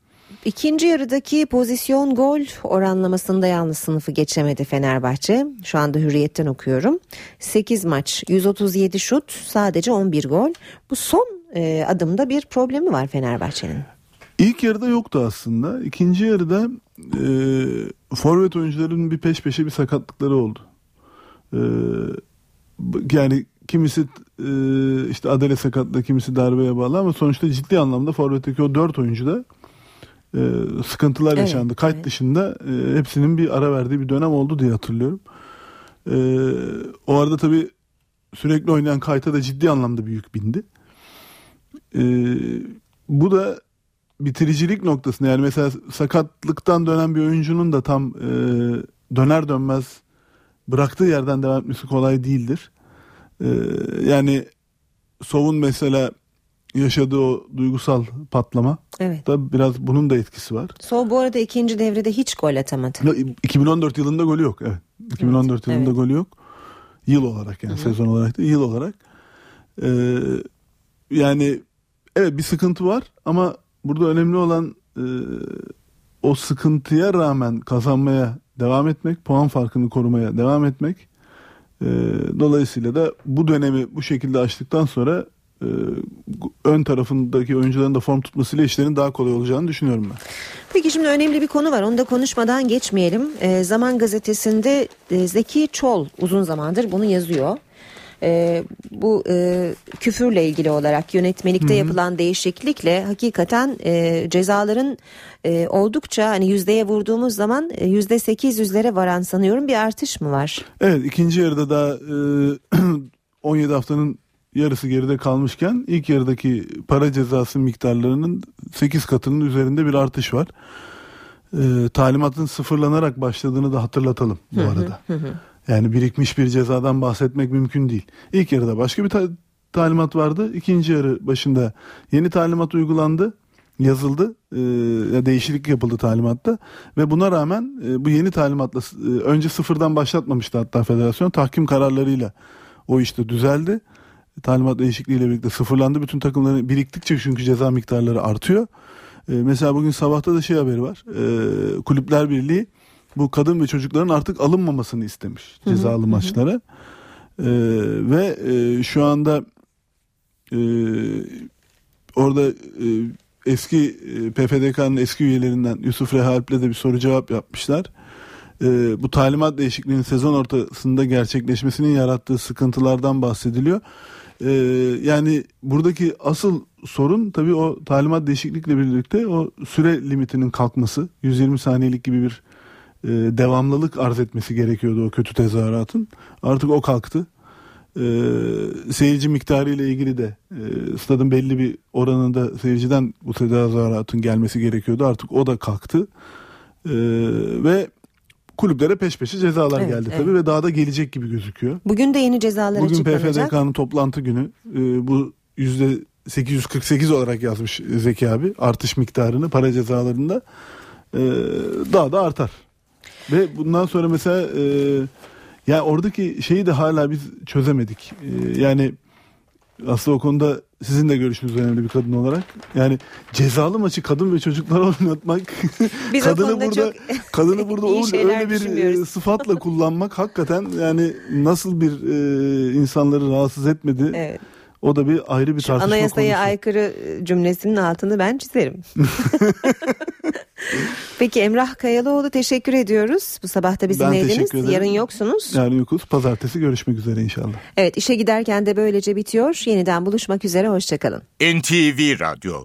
İkinci yarıdaki pozisyon gol oranlamasında yalnız sınıfı geçemedi Fenerbahçe. Şu anda hürriyetten okuyorum. 8 maç 137 şut sadece 11 gol. Bu son e, adımda bir problemi var Fenerbahçe'nin. İlk yarıda yoktu aslında. İkinci yarıda e, forvet oyuncuların bir peş peşe bir sakatlıkları oldu. E, yani kimisi e, işte adele sakatlığı, kimisi darbeye bağlı ama sonuçta ciddi anlamda forvetteki o dört oyuncuda e, sıkıntılar Evet, yaşandı. Kayıt dışında e, hepsinin bir ara verdiği bir dönem oldu diye hatırlıyorum. E, o arada tabii sürekli oynayan Kayta da ciddi anlamda büyük bindi. E, bu da bitiricilik noktasında yani mesela sakatlıktan dönen bir oyuncunun da tam e, döner dönmez bıraktığı yerden devam etmesi kolay değildir. E, yani Sov'un mesela yaşadığı o duygusal patlama Evet. da biraz bunun da etkisi var. Sol bu arada ikinci devrede hiç gol atamadı. Ya, 2014 yılında golü yok. Evet. 2014 yılında golü yok. Yıl olarak yani sezon olarak da yıl olarak. Ee, yani evet bir sıkıntı var ama burada önemli olan e, o sıkıntıya rağmen kazanmaya devam etmek, puan farkını korumaya devam etmek. Ee, dolayısıyla da bu dönemi bu şekilde açtıktan sonra e, ön tarafındaki oyuncuların da form tutmasıyla işlerin daha kolay olacağını düşünüyorum ben. Peki şimdi önemli bir konu var. Onu da konuşmadan geçmeyelim. Ee, Zaman gazetesinde e, Zeki Çol uzun zamandır bunu yazıyor. Ee, bu e, küfürle ilgili olarak yönetmelikte Hı hı. yapılan değişiklikle hakikaten e, cezaların e, oldukça hani yüzdeye vurduğumuz zaman e, yüzde sekiz yüzlere varan sanıyorum bir artış mı var? Evet ikinci yarıda da e, 17 haftanın yarısı geride kalmışken ilk yarıdaki para cezası miktarlarının 8 katının üzerinde bir artış var. E, talimatın sıfırlanarak başladığını da hatırlatalım bu arada. Yani birikmiş bir cezadan bahsetmek mümkün değil. İlk yarıda başka bir ta- talimat vardı. İkinci yarı başında yeni talimat uygulandı, yazıldı. E, değişiklik yapıldı talimatta ve buna rağmen e, bu yeni talimatla e, önce sıfırdan başlatmamıştı hatta federasyon tahkim kararlarıyla o işte düzeldi. Talimat değişikliğiyle birlikte sıfırlandı. Bütün takımların biriktikçe çünkü ceza miktarları artıyor. E, mesela bugün sabahta da şey haberi var. E, Kulüpler Birliği bu kadın ve çocukların artık alınmamasını istemiş cezalı hı hı. maçlara. E, ve e, şu anda e, orada e, eski e, PFDK'nın eski üyelerinden Yusuf Rehalp'le de bir soru cevap yapmışlar. E, bu talimat değişikliğinin sezon ortasında gerçekleşmesinin yarattığı sıkıntılardan bahsediliyor. E, yani buradaki asıl sorun tabii o talimat değişiklikle birlikte o süre limitinin kalkması. 120 saniyelik gibi bir e, devamlılık arz etmesi gerekiyordu o kötü tezahüratın. Artık o kalktı. E, seyirci miktarı ile ilgili de e, stadın belli bir oranında seyirciden bu tezahüratın gelmesi gerekiyordu. Artık o da kalktı. E, ve kulüplere peş peşe cezalar Evet, geldi evet. tabii ve daha da gelecek gibi gözüküyor. Bugün de yeni cezalar Bugün açıklanacak. PFDK'nın toplantı günü e, bu yüzde 848 olarak yazmış Zeki abi artış miktarını para cezalarında e, daha da artar. Ve bundan sonra mesela e, ya oradaki şeyi de hala biz çözemedik. E, yani aslında o konuda sizin de görüşünüz önemli bir kadın olarak. Yani cezalı maçı kadın ve çocuklara oynatmak Biz kadını burada kadını burada o- öyle bir e, sıfatla kullanmak hakikaten yani nasıl bir e, insanları rahatsız etmedi. Evet. O da bir ayrı bir tartışma Anayasaya konusu. aykırı cümlesinin altını ben çizerim. Peki Emrah Kayalıoğlu teşekkür ediyoruz. Bu sabah da Ben bizimleydiniz. teşekkür ederim. Yarın yoksunuz. Yarın yokuz. Pazartesi görüşmek üzere inşallah. Evet işe giderken de böylece bitiyor. Yeniden buluşmak üzere. Hoşçakalın. NTV Radyo